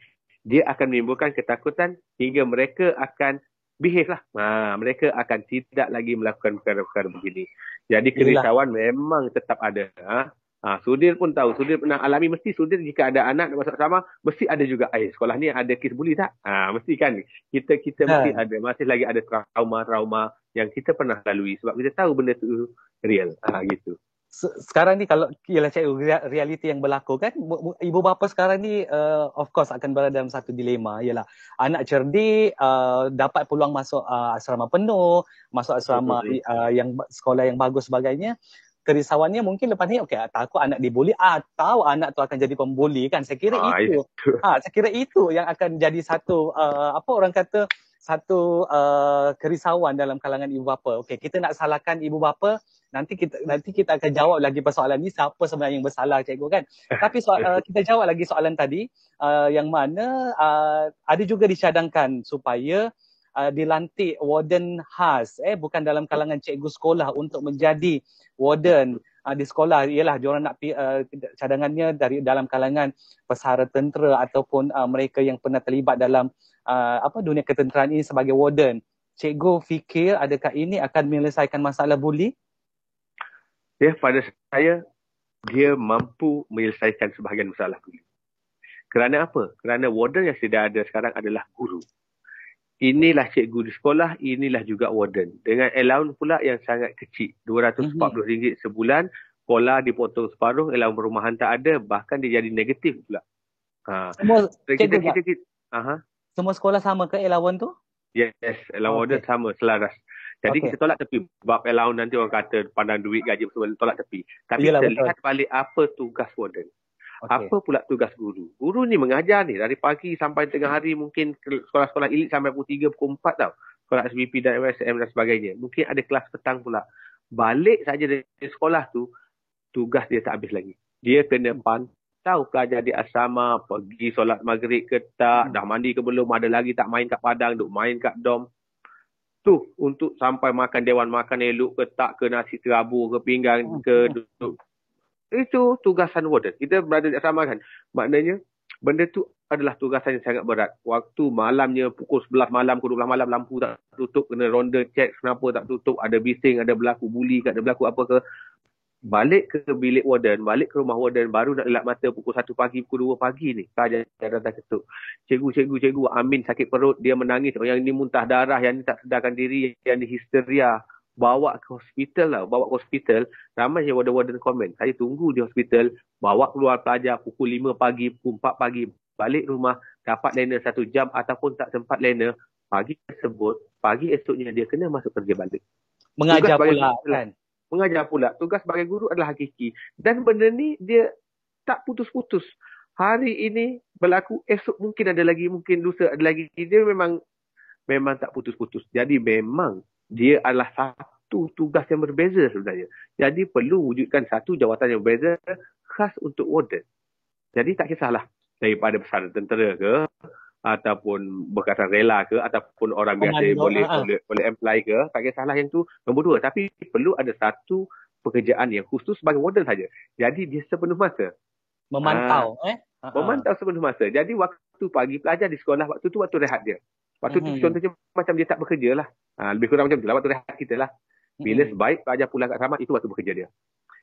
dia akan menimbulkan ketakutan hingga mereka akan behave lah. Ha, mereka akan tidak lagi melakukan perkara-perkara begini. Jadi kerisauan memang tetap ada. Ha? Ha, Sudir pun tahu. Sudir pernah alami mesti Sudir jika ada anak nak masuk sama mesti ada juga. Eh, sekolah ni ada kes buli tak? Ha, mesti kan. Kita kita ha. mesti ada. Masih lagi ada trauma-trauma yang kita pernah lalui. Sebab kita tahu benda tu real. Ha, gitu sekarang ni kalau ialah cakap realiti yang berlaku kan ibu bapa sekarang ni uh, of course akan berada dalam satu dilema. Ialah anak cerdik uh, dapat peluang masuk uh, asrama penuh masuk asrama uh, yang sekolah yang bagus sebagainya. Kerisauannya mungkin lepas ni okey takut anak dibuli atau anak tu akan jadi pembuli kan. Saya kira ah, itu. ha saya kira itu yang akan jadi satu uh, apa orang kata satu uh, kerisauan dalam kalangan ibu bapa. Okey, kita nak salahkan ibu bapa, nanti kita nanti kita akan jawab lagi persoalan ni siapa sebenarnya yang bersalah cikgu kan. Tapi soal, uh, kita jawab lagi soalan tadi uh, yang mana uh, ada juga dicadangkan supaya uh, dilantik warden khas eh bukan dalam kalangan cikgu sekolah untuk menjadi warden uh, di sekolah ialah diorang nak uh, cadangannya dari dalam kalangan pesara tentera ataupun uh, mereka yang pernah terlibat dalam uh, apa dunia ketenteraan ini sebagai warden. Cikgu fikir adakah ini akan menyelesaikan masalah buli? Ya, pada saya dia mampu menyelesaikan sebahagian masalah buli. Kerana apa? Kerana warden yang sudah ada sekarang adalah guru. Inilah cikgu di sekolah, inilah juga warden. Dengan allowance pula yang sangat kecil. RM240 mm-hmm. sebulan, sekolah dipotong separuh, allowance perumahan tak ada, bahkan dia jadi negatif pula. Ha. Semua, kita, kita, kita, kita, aha. Semua sekolah sama ke allowance tu? Yes, allowance okay. sama, selaras. Jadi okay. kita tolak tepi. Bab allowance nanti orang kata pandang duit gaji semua tolak tepi. Tapi Yalah, kita betul. lihat balik apa tugas warden. Okay. Apa pula tugas guru? Guru ni mengajar ni dari pagi sampai tengah hari mungkin sekolah-sekolah elit sampai pukul 3, pukul 4 tau. Sekolah SBP dan MSM dan sebagainya. Mungkin ada kelas petang pula. Balik saja dari sekolah tu, tugas dia tak habis lagi. Dia kena pantau pelajar di asrama, pergi solat maghrib ke tak, hmm. dah mandi ke belum, ada lagi tak main kat padang, duk main kat dom. Tu untuk sampai makan dewan makan elok ke tak, ke nasi terabur, ke pinggan, hmm. ke duduk itu tugasan warden. Kita berada di asrama kan. Maknanya benda tu adalah tugasan yang sangat berat. Waktu malamnya pukul 11 malam ke 12 malam lampu tak tutup. Kena ronda check kenapa tak tutup. Ada bising, ada berlaku buli, ada berlaku apa ke. Balik ke bilik warden, balik ke rumah warden, baru nak lelap mata pukul 1 pagi, pukul 2 pagi ni. Saja datang ketuk. Cikgu, cikgu, cikgu, Amin sakit perut, dia menangis. Oh, yang ini muntah darah, yang ini tak sedarkan diri, yang ini histeria. Bawa ke hospital lah, bawa ke hospital. Ramai yang warden-warden komen. Saya tunggu di hospital, bawa keluar pelajar pukul 5 pagi, pukul 4 pagi. Balik rumah, dapat lena satu jam ataupun tak sempat lena. Pagi tersebut, pagi esoknya dia kena masuk kerja balik. Mengajar pula kan? Mengajar pula. Tugas sebagai guru adalah hakiki. Dan benda ni dia tak putus-putus. Hari ini berlaku, esok mungkin ada lagi, mungkin lusa ada lagi. Dia memang memang tak putus-putus. Jadi memang dia adalah satu tugas yang berbeza sebenarnya. Jadi perlu wujudkan satu jawatan yang berbeza khas untuk warden. Jadi tak kisahlah daripada pesara tentera ke, ataupun berkata rela ke ataupun orang biasa Komando, boleh ha. boleh boleh apply ke tak kisahlah yang tu nombor dua tapi perlu ada satu pekerjaan yang khusus bagi warden saja jadi dia sepenuh masa memantau ha. eh ha. memantau sepenuh masa jadi waktu pagi pelajar di sekolah waktu tu waktu rehat dia waktu mm-hmm. tu contohnya macam dia tak bekerja lah ha, lebih kurang macam tu lah waktu rehat kita lah bila mm-hmm. sebaik pelajar pulang kat sama itu waktu bekerja dia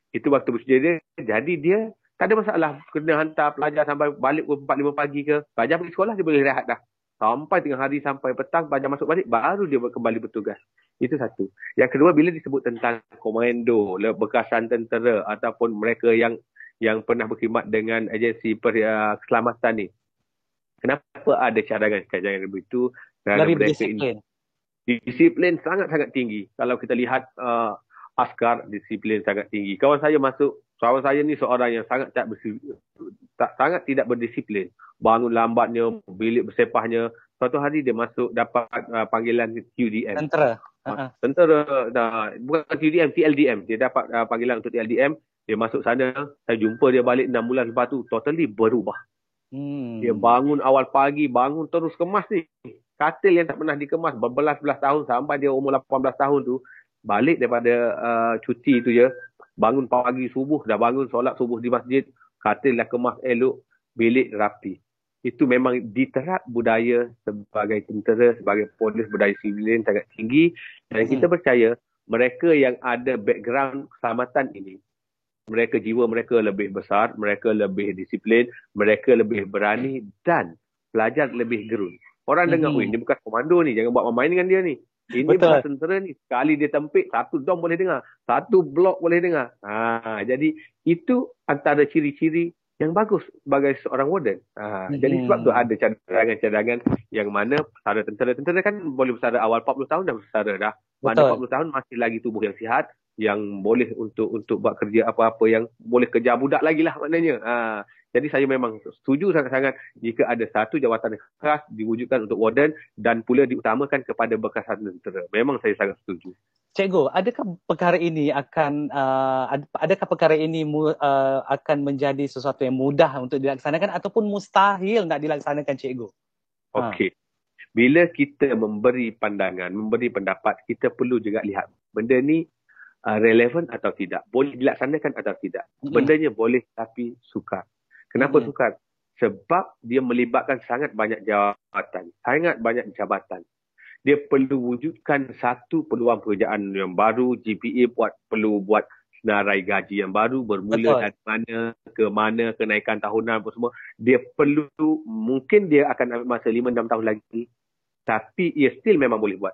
itu waktu bekerja dia jadi dia tak ada masalah kena hantar pelajar sampai balik pukul 4-5 pagi ke. Pelajar pergi sekolah dia boleh rehat dah. Sampai tengah hari sampai petang pelajar masuk balik baru dia kembali bertugas. Itu satu. Yang kedua bila disebut tentang komando, bekasan tentera ataupun mereka yang yang pernah berkhidmat dengan agensi per, uh, keselamatan ni. Kenapa ada cadangan-cadangan begitu? Lebih berdisiplin. Disiplin sangat-sangat tinggi. Kalau kita lihat uh, askar, disiplin sangat tinggi. Kawan saya masuk Kawan saya ni seorang yang sangat tak, tak sangat tidak berdisiplin. Bangun lambatnya, bilik bersepahnya. Suatu hari dia masuk dapat uh, panggilan QDM. Tentera. Uh-huh. Tentera. Dah, bukan QDM, TLDM. Dia dapat uh, panggilan untuk TLDM. Dia masuk sana. Saya jumpa dia balik 6 bulan lepas tu. Totally berubah. Hmm. Dia bangun awal pagi, bangun terus kemas ni. Katil yang tak pernah dikemas berbelas-belas tahun sampai dia umur 18 tahun tu. Balik daripada uh, cuti tu je bangun pagi subuh, dah bangun solat subuh di masjid, katil dah kemas elok, bilik rapi. Itu memang diterap budaya sebagai tentera, sebagai polis budaya sivilen sangat tinggi. Dan hmm. kita percaya mereka yang ada background keselamatan ini, mereka jiwa mereka lebih besar, mereka lebih disiplin, mereka lebih berani dan pelajar lebih gerun. Orang hmm. dengar, weh, dia bukan komando ni, jangan buat main dengan dia ni. Ini Betul. tentera ni sekali dia tempik satu dom boleh dengar, satu blok boleh dengar. Ha, jadi itu antara ciri-ciri yang bagus sebagai seorang warden. Ha, hmm. Jadi sebab tu ada cadangan-cadangan yang mana pesara tentera-tentera kan boleh bersara awal 40 tahun dah bersara dah. Mana Betul. 40 tahun masih lagi tubuh yang sihat yang boleh untuk untuk buat kerja apa-apa yang boleh kerja budak lagi lah maknanya. Ha, jadi saya memang setuju sangat-sangat jika ada satu jawatan khas diwujudkan untuk warden dan pula diutamakan kepada bekasan tentera. Memang saya sangat setuju. Cikgu, adakah perkara ini akan uh, adakah perkara ini uh, akan menjadi sesuatu yang mudah untuk dilaksanakan ataupun mustahil nak dilaksanakan cikgu? Okey. Ha. Bila kita memberi pandangan, memberi pendapat, kita perlu juga lihat benda ni uh, relevan atau tidak, boleh dilaksanakan atau tidak. Bendanya hmm. boleh tapi sukar. Kenapa hmm. sukar? Sebab dia melibatkan sangat banyak jawatan, sangat banyak jabatan. Dia perlu wujudkan satu peluang pekerjaan yang baru, GPA buat perlu buat senarai gaji yang baru, bermula Betul. dari mana ke mana, kenaikan tahunan apa semua. Dia perlu, mungkin dia akan ambil masa 5-6 tahun lagi. Tapi ia still memang boleh buat.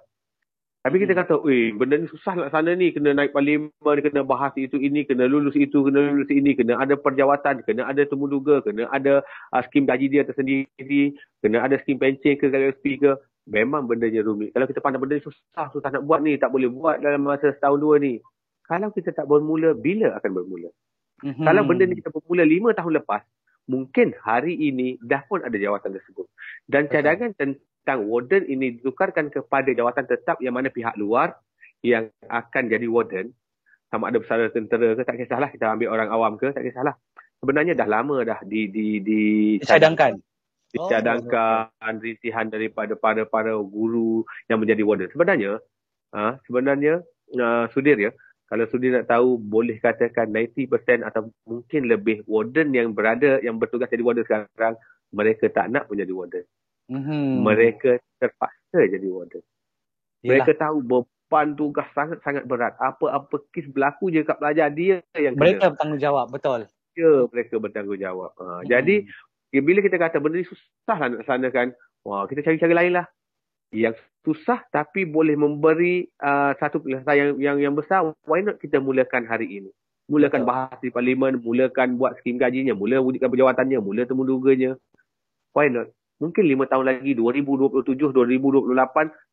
Tapi kita hmm. kata, eh benda ni susah nak sana ni. Kena naik parlimen, kena bahas itu ini, kena lulus itu, kena lulus ini, kena ada perjawatan, kena ada temuduga, kena ada uh, skim gaji dia tersendiri, kena ada skim pencen ke, KSP ke. Memang benda ni rumit. Kalau kita pandang benda ni susah, susah nak buat ni, tak boleh buat dalam masa setahun dua ni. Kalau kita tak bermula, bila akan bermula? Mm-hmm. Kalau benda ni kita bermula lima tahun lepas, mungkin hari ini dah pun ada jawatan tersebut. Dan cadangan tentang warden ini ditukarkan kepada jawatan tetap yang mana pihak luar yang akan jadi warden. Sama ada bersara tentera ke, tak kisahlah. Kita ambil orang awam ke, tak kisahlah. Sebenarnya dah lama dah di... di, di Dicadangkan. Dicadangkan oh, rintihan daripada para para guru yang menjadi warden. Sebenarnya, ha, sebenarnya uh, Sudir ya, kalau Sudir nak tahu, boleh katakan 90% atau mungkin lebih warden yang berada, yang bertugas jadi warden sekarang, mereka tak nak menjadi warden. Mm-hmm. Mereka terpaksa jadi warden. Yalah. Mereka tahu beban tugas sangat-sangat berat. Apa-apa kes berlaku je kat pelajar dia yang mereka kena. bertanggungjawab, betul. Ya, mereka bertanggungjawab. Ha, hmm. Jadi, ya, bila kita kata benda ni susah lah nak laksanakan, wah, kita cari cara lain lah. Yang susah tapi boleh memberi uh, satu pilihan yang, yang yang besar, why not kita mulakan hari ini? Mulakan betul. bahas di parlimen, mulakan buat skim gajinya, mula wujudkan pejawatannya, mula temu duganya. Why not? Mungkin lima tahun lagi 2027 2028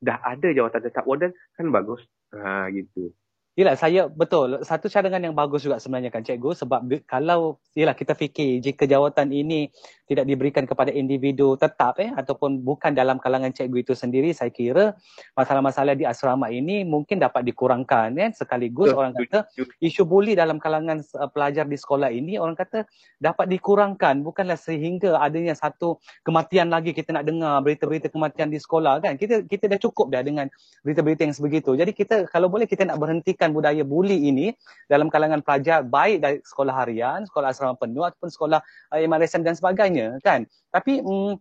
dah ada jawatan tetap warden kan bagus. Ha gitu Yelah, saya betul. Satu cadangan yang bagus juga sebenarnya kan cikgu sebab kalau yelah kita fikir jika jawatan ini tidak diberikan kepada individu tetap eh ataupun bukan dalam kalangan cikgu itu sendiri, saya kira masalah-masalah di asrama ini mungkin dapat dikurangkan eh sekaligus orang kata isu buli dalam kalangan uh, pelajar di sekolah ini orang kata dapat dikurangkan bukanlah sehingga adanya satu kematian lagi kita nak dengar berita-berita kematian di sekolah kan. Kita kita dah cukup dah dengan berita-berita yang sebegitu. Jadi kita kalau boleh kita nak berhenti menghentikan budaya buli ini dalam kalangan pelajar baik dari sekolah harian, sekolah asrama penuh ataupun sekolah uh, MRSM dan sebagainya kan. Tapi mm,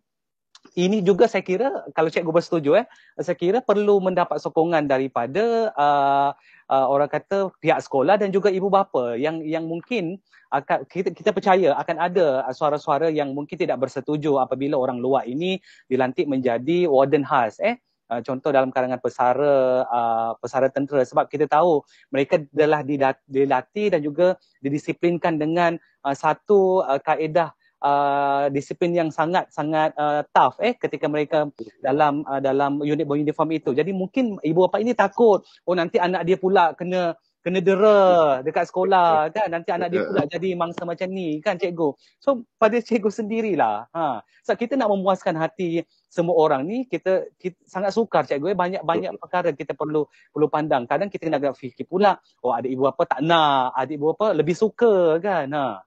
ini juga saya kira kalau cikgu bersetuju eh saya kira perlu mendapat sokongan daripada uh, uh, orang kata pihak sekolah dan juga ibu bapa yang yang mungkin akan kita kita percaya akan ada suara-suara yang mungkin tidak bersetuju apabila orang luar ini dilantik menjadi warden khas eh uh, contoh dalam kalangan pesara uh, pesara tentera sebab kita tahu mereka telah dilatih dan juga didisiplinkan dengan uh, satu uh, kaedah Uh, disiplin yang sangat sangat uh, tough eh ketika mereka dalam uh, dalam unit beruniform itu. Jadi mungkin ibu bapa ini takut oh nanti anak dia pula kena kena dera dekat sekolah kan? Nanti anak dia pula jadi mangsa macam ni kan cikgu? So pada cikgu sendirilah ha. So kita nak memuaskan hati semua orang ni kita, kita sangat sukar cikgu eh. Banyak banyak perkara kita perlu perlu pandang. Kadang kita nak fikir pula oh ada ibu apa tak nak? Adik ibu apa lebih suka kan? Ha.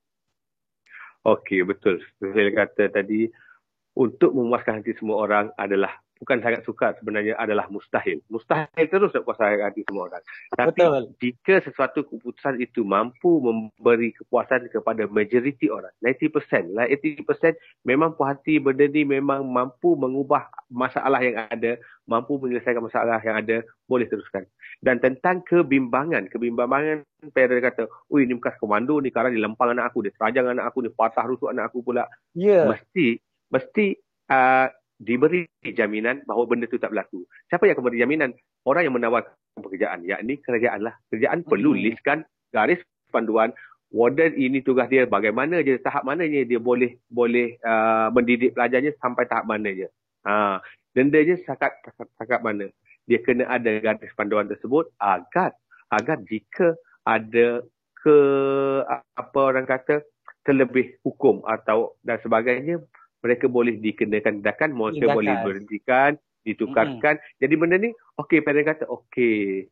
Okey betul. Saya kata tadi untuk memuaskan hati semua orang adalah bukan sangat sukar sebenarnya adalah mustahil. Mustahil terus nak puaskan hati semua orang. Tapi Betul. jika sesuatu keputusan itu mampu memberi kepuasan kepada majoriti orang, 90%, lah 80% memang puas hati benda ni memang mampu mengubah masalah yang ada, mampu menyelesaikan masalah yang ada, boleh teruskan. Dan tentang kebimbangan, kebimbangan parent kata, ui ni bekas komando ni sekarang dilempang anak aku, dia terajang anak aku, dia patah rusuk anak aku pula. Yeah. Mesti, mesti uh, diberi jaminan bahawa benda itu tak berlaku. Siapa yang akan beri jaminan? Orang yang menawarkan pekerjaan, yakni kerajaan lah. Kerajaan hmm. perlu listkan garis panduan warden ini tugas dia bagaimana je tahap mana je dia boleh boleh uh, mendidik pelajarnya sampai tahap mana je. Ha, denda je sakat sakat mana. Dia kena ada garis panduan tersebut agar agar jika ada ke apa orang kata terlebih hukum atau dan sebagainya mereka boleh dikenakan tindakan, mereka Tindakan. boleh berhentikan, ditukarkan. Mm-hmm. Jadi benda ni, okey, parent kata, okey.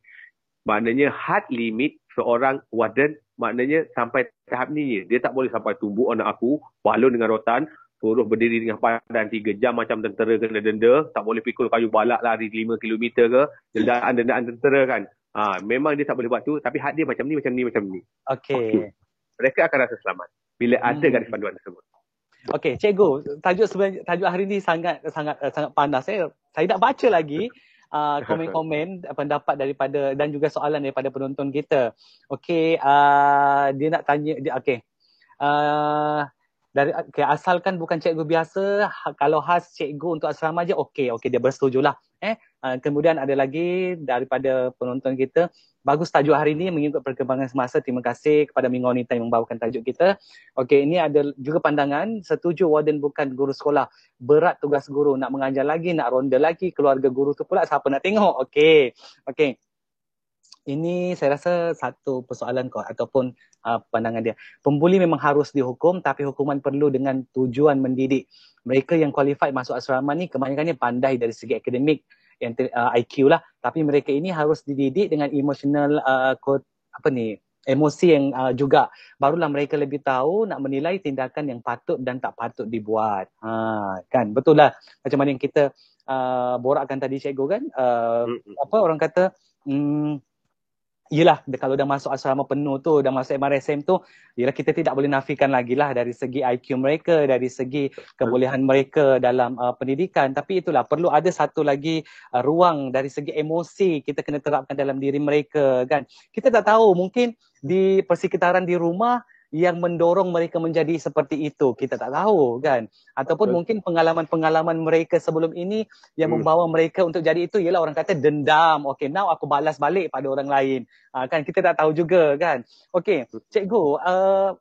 Maknanya hard limit seorang warden, maknanya sampai tahap ni, dia tak boleh sampai tumbuk anak aku, balon dengan rotan, suruh berdiri dengan padan 3 jam macam tentera kena denda, tak boleh pikul kayu balak lari 5 km ke, dendaan-dendaan tentera kan. Ha, memang dia tak boleh buat tu, tapi hak dia macam ni, macam ni, macam ni. Okey. Okay. Mereka akan rasa selamat bila hmm. ada garis panduan tersebut. Okey, cikgu, tajuk sebenarnya tajuk hari ini sangat sangat uh, sangat panas. Saya saya nak baca lagi uh, komen-komen pendapat daripada dan juga soalan daripada penonton kita. Okey, uh, dia nak tanya dia okey. Uh, dari okay, asalkan bukan cikgu biasa ha, kalau khas cikgu untuk asrama je okey okey dia bersetujulah. Eh uh, kemudian ada lagi daripada penonton kita bagus tajuk hari ini mengikut perkembangan semasa. Terima kasih kepada Minggu Wanita yang membawakan tajuk kita. Okey ini ada juga pandangan setuju warden bukan guru sekolah. Berat tugas guru nak mengajar lagi nak ronda lagi keluarga guru tu pula siapa nak tengok? Okey okey ini saya rasa satu persoalan kau ataupun uh, pandangan dia. Pembuli memang harus dihukum tapi hukuman perlu dengan tujuan mendidik. Mereka yang qualified masuk asrama ni kebanyakannya pandai dari segi akademik yang uh, IQ lah tapi mereka ini harus dididik dengan emotional uh, code, apa ni emosi yang uh, juga barulah mereka lebih tahu nak menilai tindakan yang patut dan tak patut dibuat. Ha kan betul lah macam mana yang kita uh, borakkan tadi cikgu kan uh, apa orang kata hmm, Yelah, kalau dah masuk asrama penuh tu, dah masuk MRSM tu, yelah kita tidak boleh nafikan lagi lah dari segi IQ mereka, dari segi kebolehan mereka dalam uh, pendidikan. Tapi itulah, perlu ada satu lagi uh, ruang dari segi emosi kita kena terapkan dalam diri mereka kan. Kita tak tahu, mungkin di persekitaran di rumah, yang mendorong mereka menjadi seperti itu kita tak tahu kan ataupun Betul. mungkin pengalaman-pengalaman mereka sebelum ini yang hmm. membawa mereka untuk jadi itu ialah orang kata dendam okey now aku balas balik pada orang lain uh, kan kita tak tahu juga kan okey cikgu uh,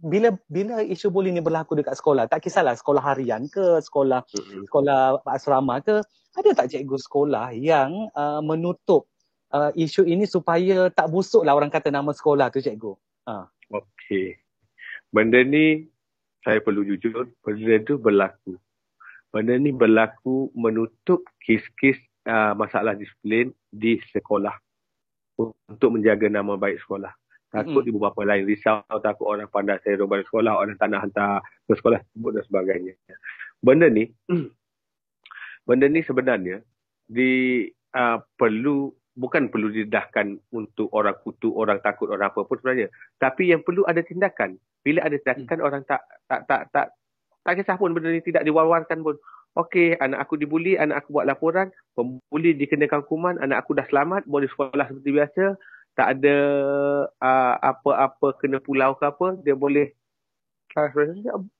bila bila isu bullying ni berlaku dekat sekolah tak kisahlah sekolah harian ke sekolah hmm. sekolah asrama ke ada tak cikgu sekolah yang uh, menutup uh, isu ini supaya tak busuklah orang kata nama sekolah tu cikgu uh. Okey. Benda ni saya perlu jujur, benda tu berlaku. Benda ni berlaku menutup kes-kes uh, masalah disiplin di sekolah untuk menjaga nama baik sekolah. Takut ibu bapa lain risau, takut orang pandai saya balik sekolah, orang tak nak hantar ke sekolah sebut dan sebagainya. Benda ni, benda ni sebenarnya di uh, perlu bukan perlu didedahkan untuk orang kutu, orang takut, orang apa pun sebenarnya. Tapi yang perlu ada tindakan. Bila ada tindakan hmm. orang tak tak tak tak tak kisah pun benda ni tidak diwar-warkan pun. Okey, anak aku dibuli, anak aku buat laporan, pembuli dikenakan hukuman, anak aku dah selamat, boleh sekolah seperti biasa, tak ada uh, apa-apa kena pulau ke apa, dia boleh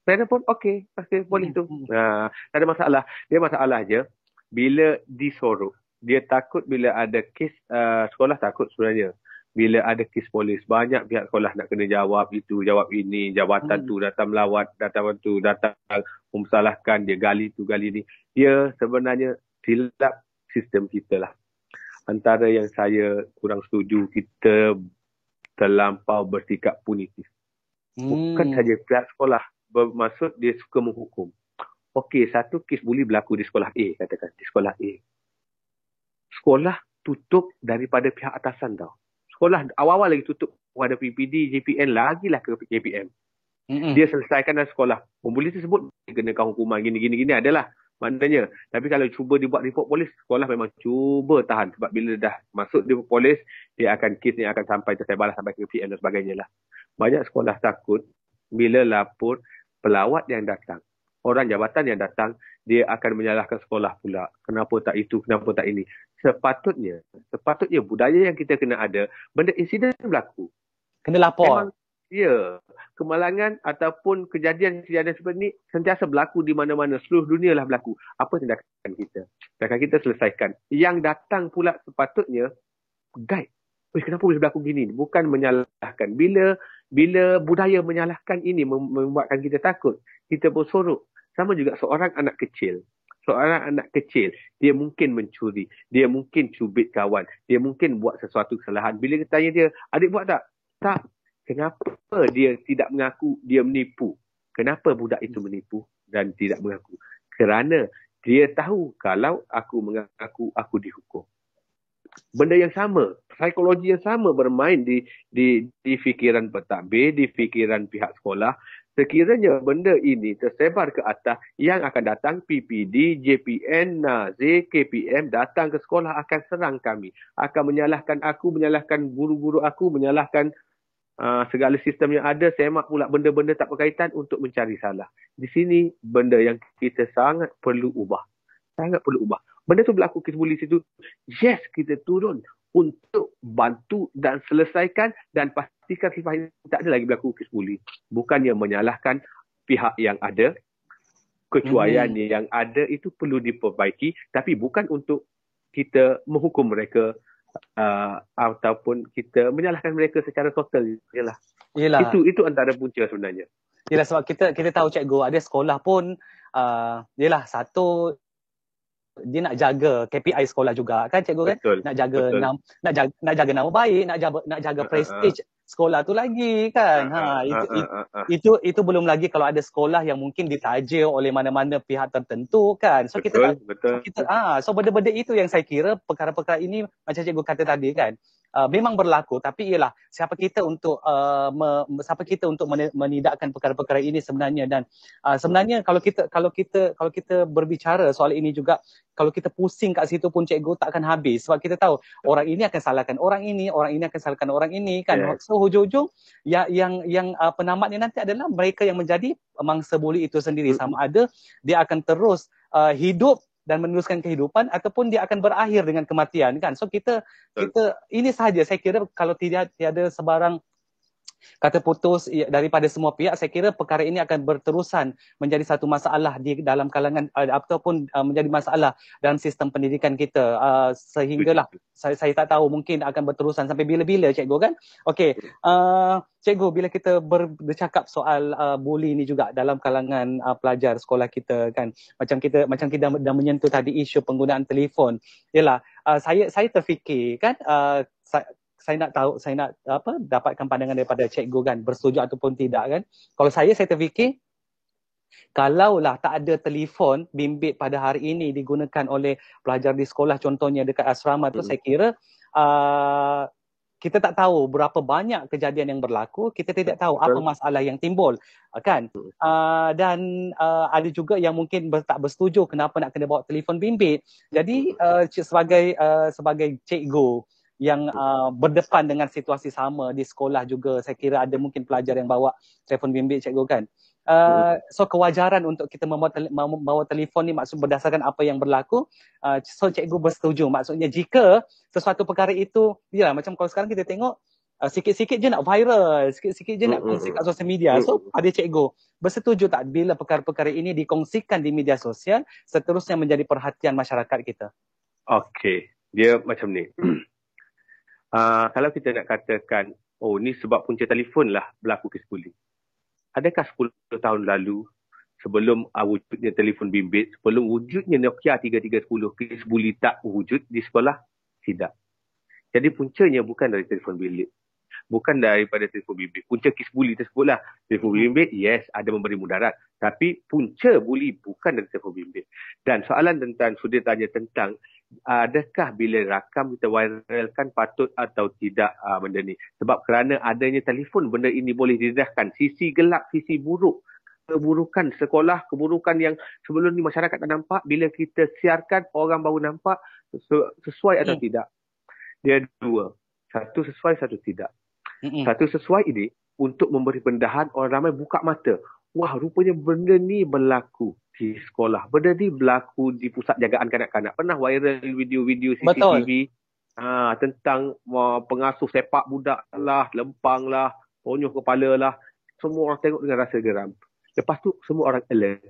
Mana pun okey, okay, boleh hmm, tu. Hmm. Uh, tak ada masalah. Dia masalah je bila disorok dia takut bila ada kes uh, sekolah takut sebenarnya bila ada kes polis banyak pihak sekolah nak kena jawab itu jawab ini jawatan hmm. tu datang melawat datang tu datang memsalahkan dia gali tu gali ni dia sebenarnya silap sistem kita lah antara yang saya kurang setuju kita terlampau bersikap punitif hmm. bukan saja pihak sekolah bermaksud dia suka menghukum Okey, satu kes buli berlaku di sekolah A, katakan. Di sekolah A sekolah tutup daripada pihak atasan tau. Sekolah awal-awal lagi tutup pada PPD, JPN, lagilah ke JPM. Mm-hmm. Dia selesaikan dalam sekolah. Pembuli tersebut kenakan hukuman gini-gini gini adalah maknanya. Tapi kalau cuba dibuat report polis, sekolah memang cuba tahan. Sebab bila dah masuk di polis, dia akan kes ni akan sampai tersebar sampai ke PM dan sebagainya lah. Banyak sekolah takut bila lapor pelawat yang datang orang jabatan yang datang dia akan menyalahkan sekolah pula. Kenapa tak itu kenapa tak ini? Sepatutnya sepatutnya budaya yang kita kena ada benda insiden berlaku. Kena lapor. Memang, ya kemalangan ataupun kejadian-kejadian seperti ini sentiasa berlaku di mana-mana. Seluruh dunia lah berlaku. Apa tindakan kita? Tindakan kita selesaikan. Yang datang pula sepatutnya guide Wih, kenapa boleh berlaku gini? Bukan menyalahkan. Bila bila budaya menyalahkan ini membuatkan kita takut, kita bersorok. Sama juga seorang anak kecil. Seorang anak kecil, dia mungkin mencuri. Dia mungkin cubit kawan. Dia mungkin buat sesuatu kesalahan. Bila kita tanya dia, adik buat tak? Tak. Kenapa dia tidak mengaku dia menipu? Kenapa budak itu menipu dan tidak mengaku? Kerana dia tahu kalau aku mengaku, aku dihukum benda yang sama, psikologi yang sama bermain di di di fikiran pentadbir, di fikiran pihak sekolah. Sekiranya benda ini tersebar ke atas, yang akan datang PPD, JPN, Nazir, KPM datang ke sekolah akan serang kami. Akan menyalahkan aku, menyalahkan guru-guru aku, menyalahkan uh, segala sistem yang ada, semak pula benda-benda tak berkaitan untuk mencari salah. Di sini benda yang kita sangat perlu ubah. Sangat perlu ubah benda tu berlaku kes bully situ yes kita turun untuk bantu dan selesaikan dan pastikan sifat ini tak ada lagi berlaku kes bully bukannya menyalahkan pihak yang ada kecuaian hmm. yang ada itu perlu diperbaiki tapi bukan untuk kita menghukum mereka uh, ataupun kita menyalahkan mereka secara total yalah Yelah. itu itu antara punca sebenarnya Yalah sebab kita kita tahu cikgu ada sekolah pun uh, yalah satu dia nak jaga KPI sekolah juga kan cikgu kan betul, nak jaga betul. nam nak jaga nak jaga nama baik nak jaga nak jaga prestige uh, uh. sekolah tu lagi kan ha itu, uh. itu itu belum lagi kalau ada sekolah yang mungkin ditaja oleh mana-mana pihak tertentu kan so betul, kita betul. So kita ah so benda-benda itu yang saya kira perkara-perkara ini macam cikgu kata tadi kan uh, memang berlaku tapi ialah siapa kita untuk uh, me, siapa kita untuk menidakkan perkara-perkara ini sebenarnya. Dan uh, sebenarnya kalau kita kalau kita kalau kita berbicara soal ini juga kalau kita pusing kat situ pun cikgu tak akan habis. Sebab kita tahu orang ini akan salahkan orang ini orang ini akan salahkan orang ini kan? Yeah. so hujung-hujung yang yang yang uh, penamatnya nanti adalah mereka yang menjadi mangsa buli itu sendiri. Sama ada dia akan terus uh, hidup dan meneruskan kehidupan ataupun dia akan berakhir dengan kematian kan? So kita kita ini sahaja. Saya kira kalau tidak tiada sebarang kata putus daripada semua pihak saya kira perkara ini akan berterusan menjadi satu masalah di dalam kalangan uh, ataupun uh, menjadi masalah dalam sistem pendidikan kita. Uh, sehinggalah saya saya tak tahu mungkin akan berterusan sampai bila-bila cikgu kan? Okey uh, cikgu bila kita ber, bercakap soal uh, bully ni juga dalam kalangan uh, pelajar sekolah kita kan? Macam kita macam kita dah menyentuh tadi isu penggunaan telefon. Yalah uh, saya saya terfikir kan? Uh, saya nak tahu saya nak apa dapatkan pandangan daripada cikgu kan bersetuju ataupun tidak kan? Kalau saya saya terfikir kalaulah tak ada telefon bimbit pada hari ini digunakan oleh pelajar di sekolah contohnya dekat asrama tu hmm. saya kira uh, kita tak tahu berapa banyak kejadian yang berlaku kita tidak tahu apa masalah yang timbul kan? Uh, dan uh, ada juga yang mungkin ber, tak bersetuju kenapa nak kena bawa telefon bimbit. Jadi uh, sebagai uh, sebagai cikgu yang uh, berdepan dengan situasi sama di sekolah juga. Saya kira ada mungkin pelajar yang bawa telefon bimbit cikgu kan. Uh, so kewajaran untuk kita membawa, tele- membawa telefon ni maksud berdasarkan apa yang berlaku uh, so cikgu bersetuju. Maksudnya jika sesuatu perkara itu ya macam kalau sekarang kita tengok uh, sikit-sikit je nak viral sikit-sikit je nak kongsi kat sosial media. So ada cikgu bersetuju tak bila perkara-perkara ini dikongsikan di media sosial seterusnya menjadi perhatian masyarakat kita? Okey. Dia macam ni uh, kalau kita nak katakan, oh ni sebab punca telefon lah berlaku kes bullying. Adakah 10 tahun lalu sebelum uh, wujudnya telefon bimbit, sebelum wujudnya Nokia 3310 kes bullying tak wujud di sekolah? Tidak. Jadi puncanya bukan dari telefon bimbit. Bukan daripada telefon bimbit. Punca kes bully tersebutlah. Telefon bimbit, yes, ada memberi mudarat. Tapi punca bully bukan dari telefon bimbit. Dan soalan tentang, sudah tanya tentang adakah bila rakam kita viralkan patut atau tidak uh, benda ni? Sebab kerana adanya telefon benda ini boleh didedahkan sisi gelap sisi buruk. Keburukan sekolah keburukan yang sebelum ni masyarakat tak nampak. Bila kita siarkan orang baru nampak sesuai atau hmm. tidak? Dia dua. Satu sesuai satu tidak. Hmm. satu sesuai ini untuk memberi pendahan orang ramai buka mata. Wah rupanya benda ni berlaku di sekolah. Benda ni berlaku di pusat jagaan kanak-kanak. Pernah viral video-video CCTV ha, tentang uh, pengasuh sepak budak lah, lempang lah, ponyoh kepala lah. Semua orang tengok dengan rasa geram. Lepas tu semua orang alert.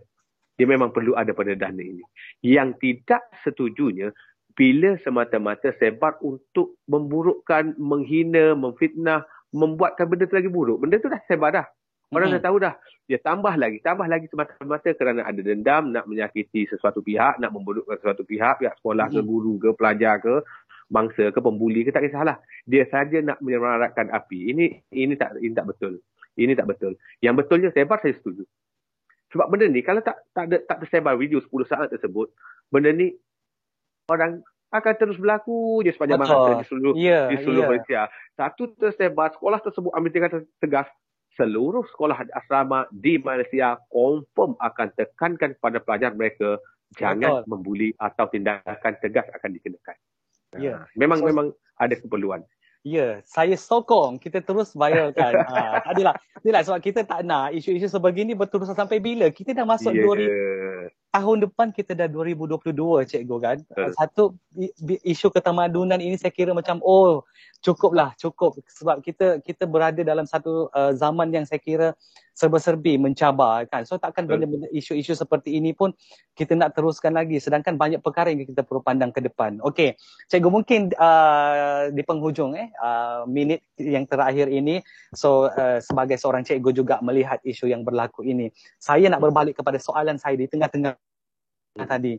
Dia memang perlu ada pada dana ini. Yang tidak setujunya, bila semata-mata sebar untuk memburukkan, menghina, memfitnah, membuatkan benda tu lagi buruk. Benda tu dah sebar dah. Orang hmm. dah tahu dah. Dia tambah lagi. Tambah lagi semata-mata kerana ada dendam, nak menyakiti sesuatu pihak, nak memburukkan sesuatu pihak, pihak sekolah hmm. ke, guru ke, pelajar ke, bangsa ke, pembuli ke, tak kisahlah. Dia saja nak menyemarakkan api. Ini ini tak ini tak betul. Ini tak betul. Yang betulnya sebar saya setuju. Sebab benda ni kalau tak tak ada, tak tersebar video 10 saat tersebut, benda ni orang akan terus berlaku je sepanjang masa di seluruh, yeah, di seluruh yeah. Malaysia. Satu tersebar, sekolah tersebut ambil tindakan tegas, seluruh sekolah asrama di Malaysia confirm akan tekankan kepada pelajar mereka jangan Betul. membuli atau tindakan tegas akan dikenakan. Ya. Memang so, memang ada keperluan. Ya, saya sokong kita terus viralkan. ha, adalah, adalah sebab kita tak nak isu-isu sebegini berterusan sampai bila. Kita dah masuk yeah. 2000 tahun depan kita dah 2022 cikgu kan. Uh. Satu isu ketamadunan ini saya kira macam oh cukuplah cukup sebab kita kita berada dalam satu uh, zaman yang saya kira serba-serbi mencabar kan. So takkan benda-benda isu-isu seperti ini pun kita nak teruskan lagi sedangkan banyak perkara yang kita perlu pandang ke depan. Okey, cikgu mungkin uh, di penghujung eh uh, minit yang terakhir ini so uh, sebagai seorang cikgu juga melihat isu yang berlaku ini. Saya nak berbalik kepada soalan saya di tengah-tengah tadi.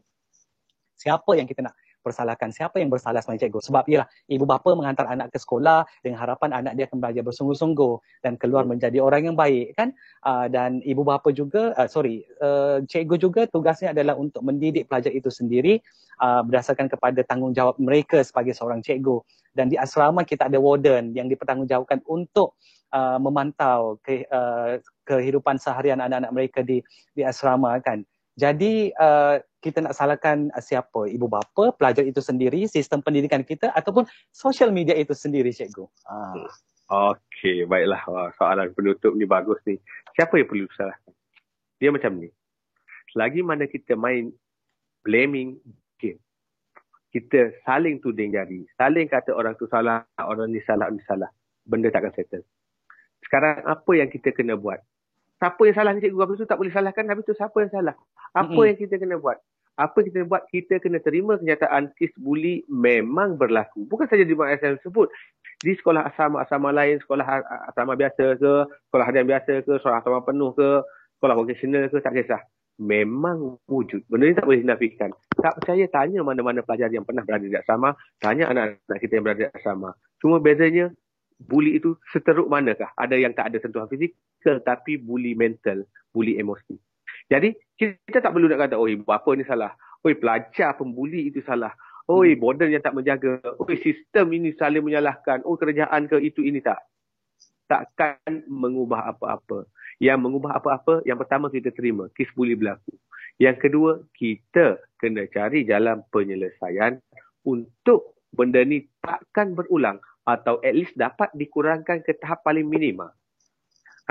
Siapa yang kita nak persalahkan siapa yang bersalah sebenarnya cikgu. Sebab ialah ibu bapa menghantar anak ke sekolah dengan harapan anak dia akan belajar bersungguh-sungguh dan keluar menjadi orang yang baik kan. Uh, dan ibu bapa juga, uh, sorry, uh, cikgu juga tugasnya adalah untuk mendidik pelajar itu sendiri uh, berdasarkan kepada tanggungjawab mereka sebagai seorang cikgu. Dan di asrama kita ada warden yang dipertanggungjawabkan untuk uh, memantau ke, uh, kehidupan seharian anak-anak mereka di di asrama kan. Jadi uh, kita nak salahkan uh, siapa? Ibu bapa, pelajar itu sendiri, sistem pendidikan kita ataupun social media itu sendiri cikgu. Uh. Okey, baiklah. Wah, soalan penutup ni bagus ni. Siapa yang perlu salahkan? Dia macam ni. Selagi mana kita main blaming game, kita saling tuding jari, saling kata orang tu salah, orang ni salah, orang ni salah, benda takkan settle. Sekarang apa yang kita kena buat? siapa yang salah ni cikgu habis tu tak boleh salahkan habis tu siapa yang salah apa mm-hmm. yang kita kena buat apa kita buat? Kita kena terima kenyataan kes buli memang berlaku. Bukan saja di mana saya sebut di sekolah asrama-asrama lain sekolah asrama biasa ke sekolah harian biasa ke sekolah asrama penuh ke sekolah vocational ke tak kisah. Memang wujud. Benda ni tak boleh dinafikan. Tak percaya tanya mana-mana pelajar yang pernah berada di asrama tanya anak-anak kita yang berada di asrama. Cuma bezanya buli itu seteruk manakah? Ada yang tak ada sentuhan fizik tapi bully mental, bully emosi. Jadi kita tak perlu nak kata, ibu apa ni salah. Oh pelajar pembuli itu salah. Oh hmm. border yang tak menjaga. Oh sistem ini saling menyalahkan. Oh kerajaan ke itu ini tak. Takkan mengubah apa-apa. Yang mengubah apa-apa, yang pertama kita terima. Kes bully berlaku. Yang kedua, kita kena cari jalan penyelesaian untuk benda ni takkan berulang atau at least dapat dikurangkan ke tahap paling minima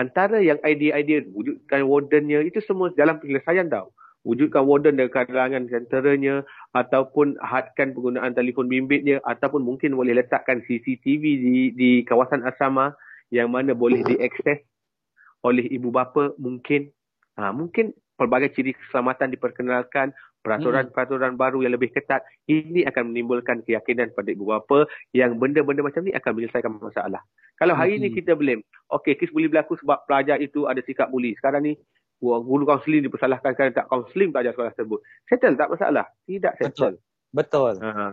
antara yang idea-idea wujudkan wardennya itu semua dalam penyelesaian tau. Wujudkan warden dari kalangan senteranya ataupun hadkan penggunaan telefon bimbitnya ataupun mungkin boleh letakkan CCTV di di kawasan asrama yang mana boleh diakses oleh ibu bapa mungkin ha, mungkin pelbagai ciri keselamatan diperkenalkan peraturan-peraturan baru yang lebih ketat ini akan menimbulkan keyakinan pada ibu bapa yang benda-benda macam ni akan menyelesaikan masalah. Kalau hari ini hmm. kita blame, okey kes boleh berlaku sebab pelajar itu ada sikap buli. Sekarang ni guru kaunseling dipersalahkan kerana tak kaunseling pelajar sekolah tersebut. Settle tak masalah. Tidak settle. Betul. Betul. Uh-huh.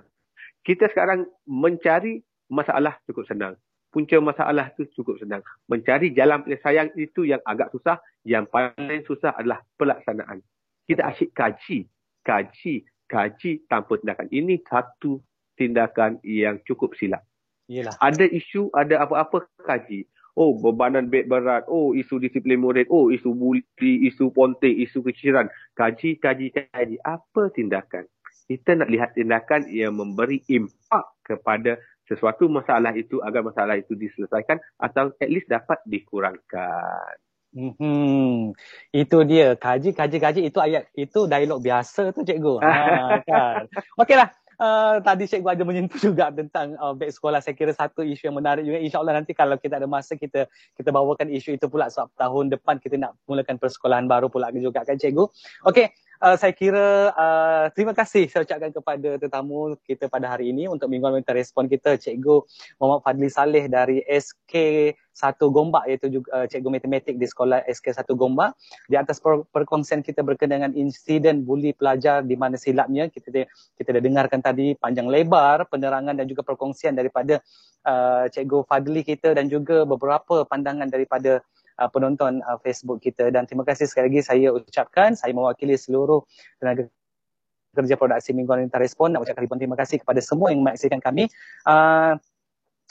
Kita sekarang mencari masalah cukup senang. Punca masalah itu cukup senang. Mencari jalan penyelesaian itu yang agak susah. Yang paling susah adalah pelaksanaan. Kita asyik kaji kaji, kaji tanpa tindakan. Ini satu tindakan yang cukup silap. Yelah. Ada isu, ada apa-apa kaji. Oh, bebanan bed berat. Oh, isu disiplin murid. Oh, isu buli, isu ponting, isu keciran. Kaji, kaji, kaji. Apa tindakan? Kita nak lihat tindakan yang memberi impak kepada sesuatu masalah itu agar masalah itu diselesaikan atau at least dapat dikurangkan. Hmm, itu dia kaji kaji kaji itu ayat itu dialog biasa tu cikgu. Ha, kan. Okeylah. Uh, tadi cikgu ada menyentuh juga tentang uh, back sekolah. Saya kira satu isu yang menarik juga. InsyaAllah nanti kalau kita ada masa kita kita bawakan isu itu pula sebab tahun depan kita nak mulakan persekolahan baru pula juga kan cikgu. Okey uh, saya kira uh, terima kasih saya ucapkan kepada tetamu kita pada hari ini untuk mingguan minta respon kita Cikgu Muhammad Fadli Saleh dari SK 1 Gombak iaitu juga uh, Cikgu Matematik di sekolah SK 1 Gombak. Di atas per- perkongsian kita berkenaan dengan insiden buli pelajar di mana silapnya kita de- kita dah dengarkan tadi panjang lebar penerangan dan juga perkongsian daripada uh, Cikgu Fadli kita dan juga beberapa pandangan daripada uh, penonton uh, Facebook kita. Dan terima kasih sekali lagi saya ucapkan saya mewakili seluruh tenaga kerja produksi Mingguan Lintas Respon. Nak ucapkan ribuan terima kasih kepada semua yang menyaksikan kami. Uh,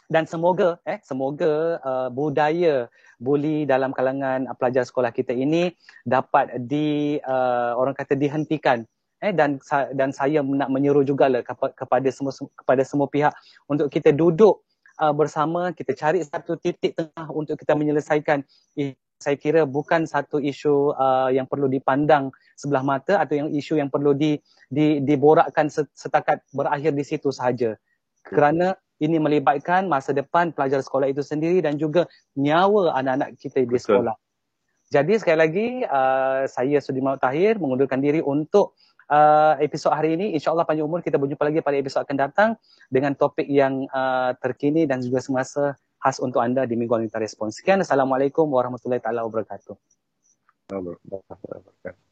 dan semoga eh semoga uh, budaya buli dalam kalangan uh, pelajar sekolah kita ini dapat di uh, orang kata dihentikan. Eh dan dan saya nak menyeru jugalah kepada semua kepada semua pihak untuk kita duduk uh, bersama kita cari satu titik tengah untuk kita menyelesaikan. Saya kira bukan satu isu uh, yang perlu dipandang sebelah mata atau yang isu yang perlu di, di diborakkan setakat berakhir di situ sahaja. Kerana ini melibatkan masa depan pelajar sekolah itu sendiri dan juga nyawa anak-anak kita di sekolah. Jadi sekali lagi uh, saya Sudirman Tahir mengundurkan diri untuk uh, episod hari ini. InsyaAllah panjang umur kita berjumpa lagi pada episod akan datang dengan topik yang uh, terkini dan juga semasa khas untuk anda di Mingguan Minta Respon. Sekian. Assalamualaikum warahmatullahi wabarakatuh. Assalamualaikum warahmatullahi wabarakatuh.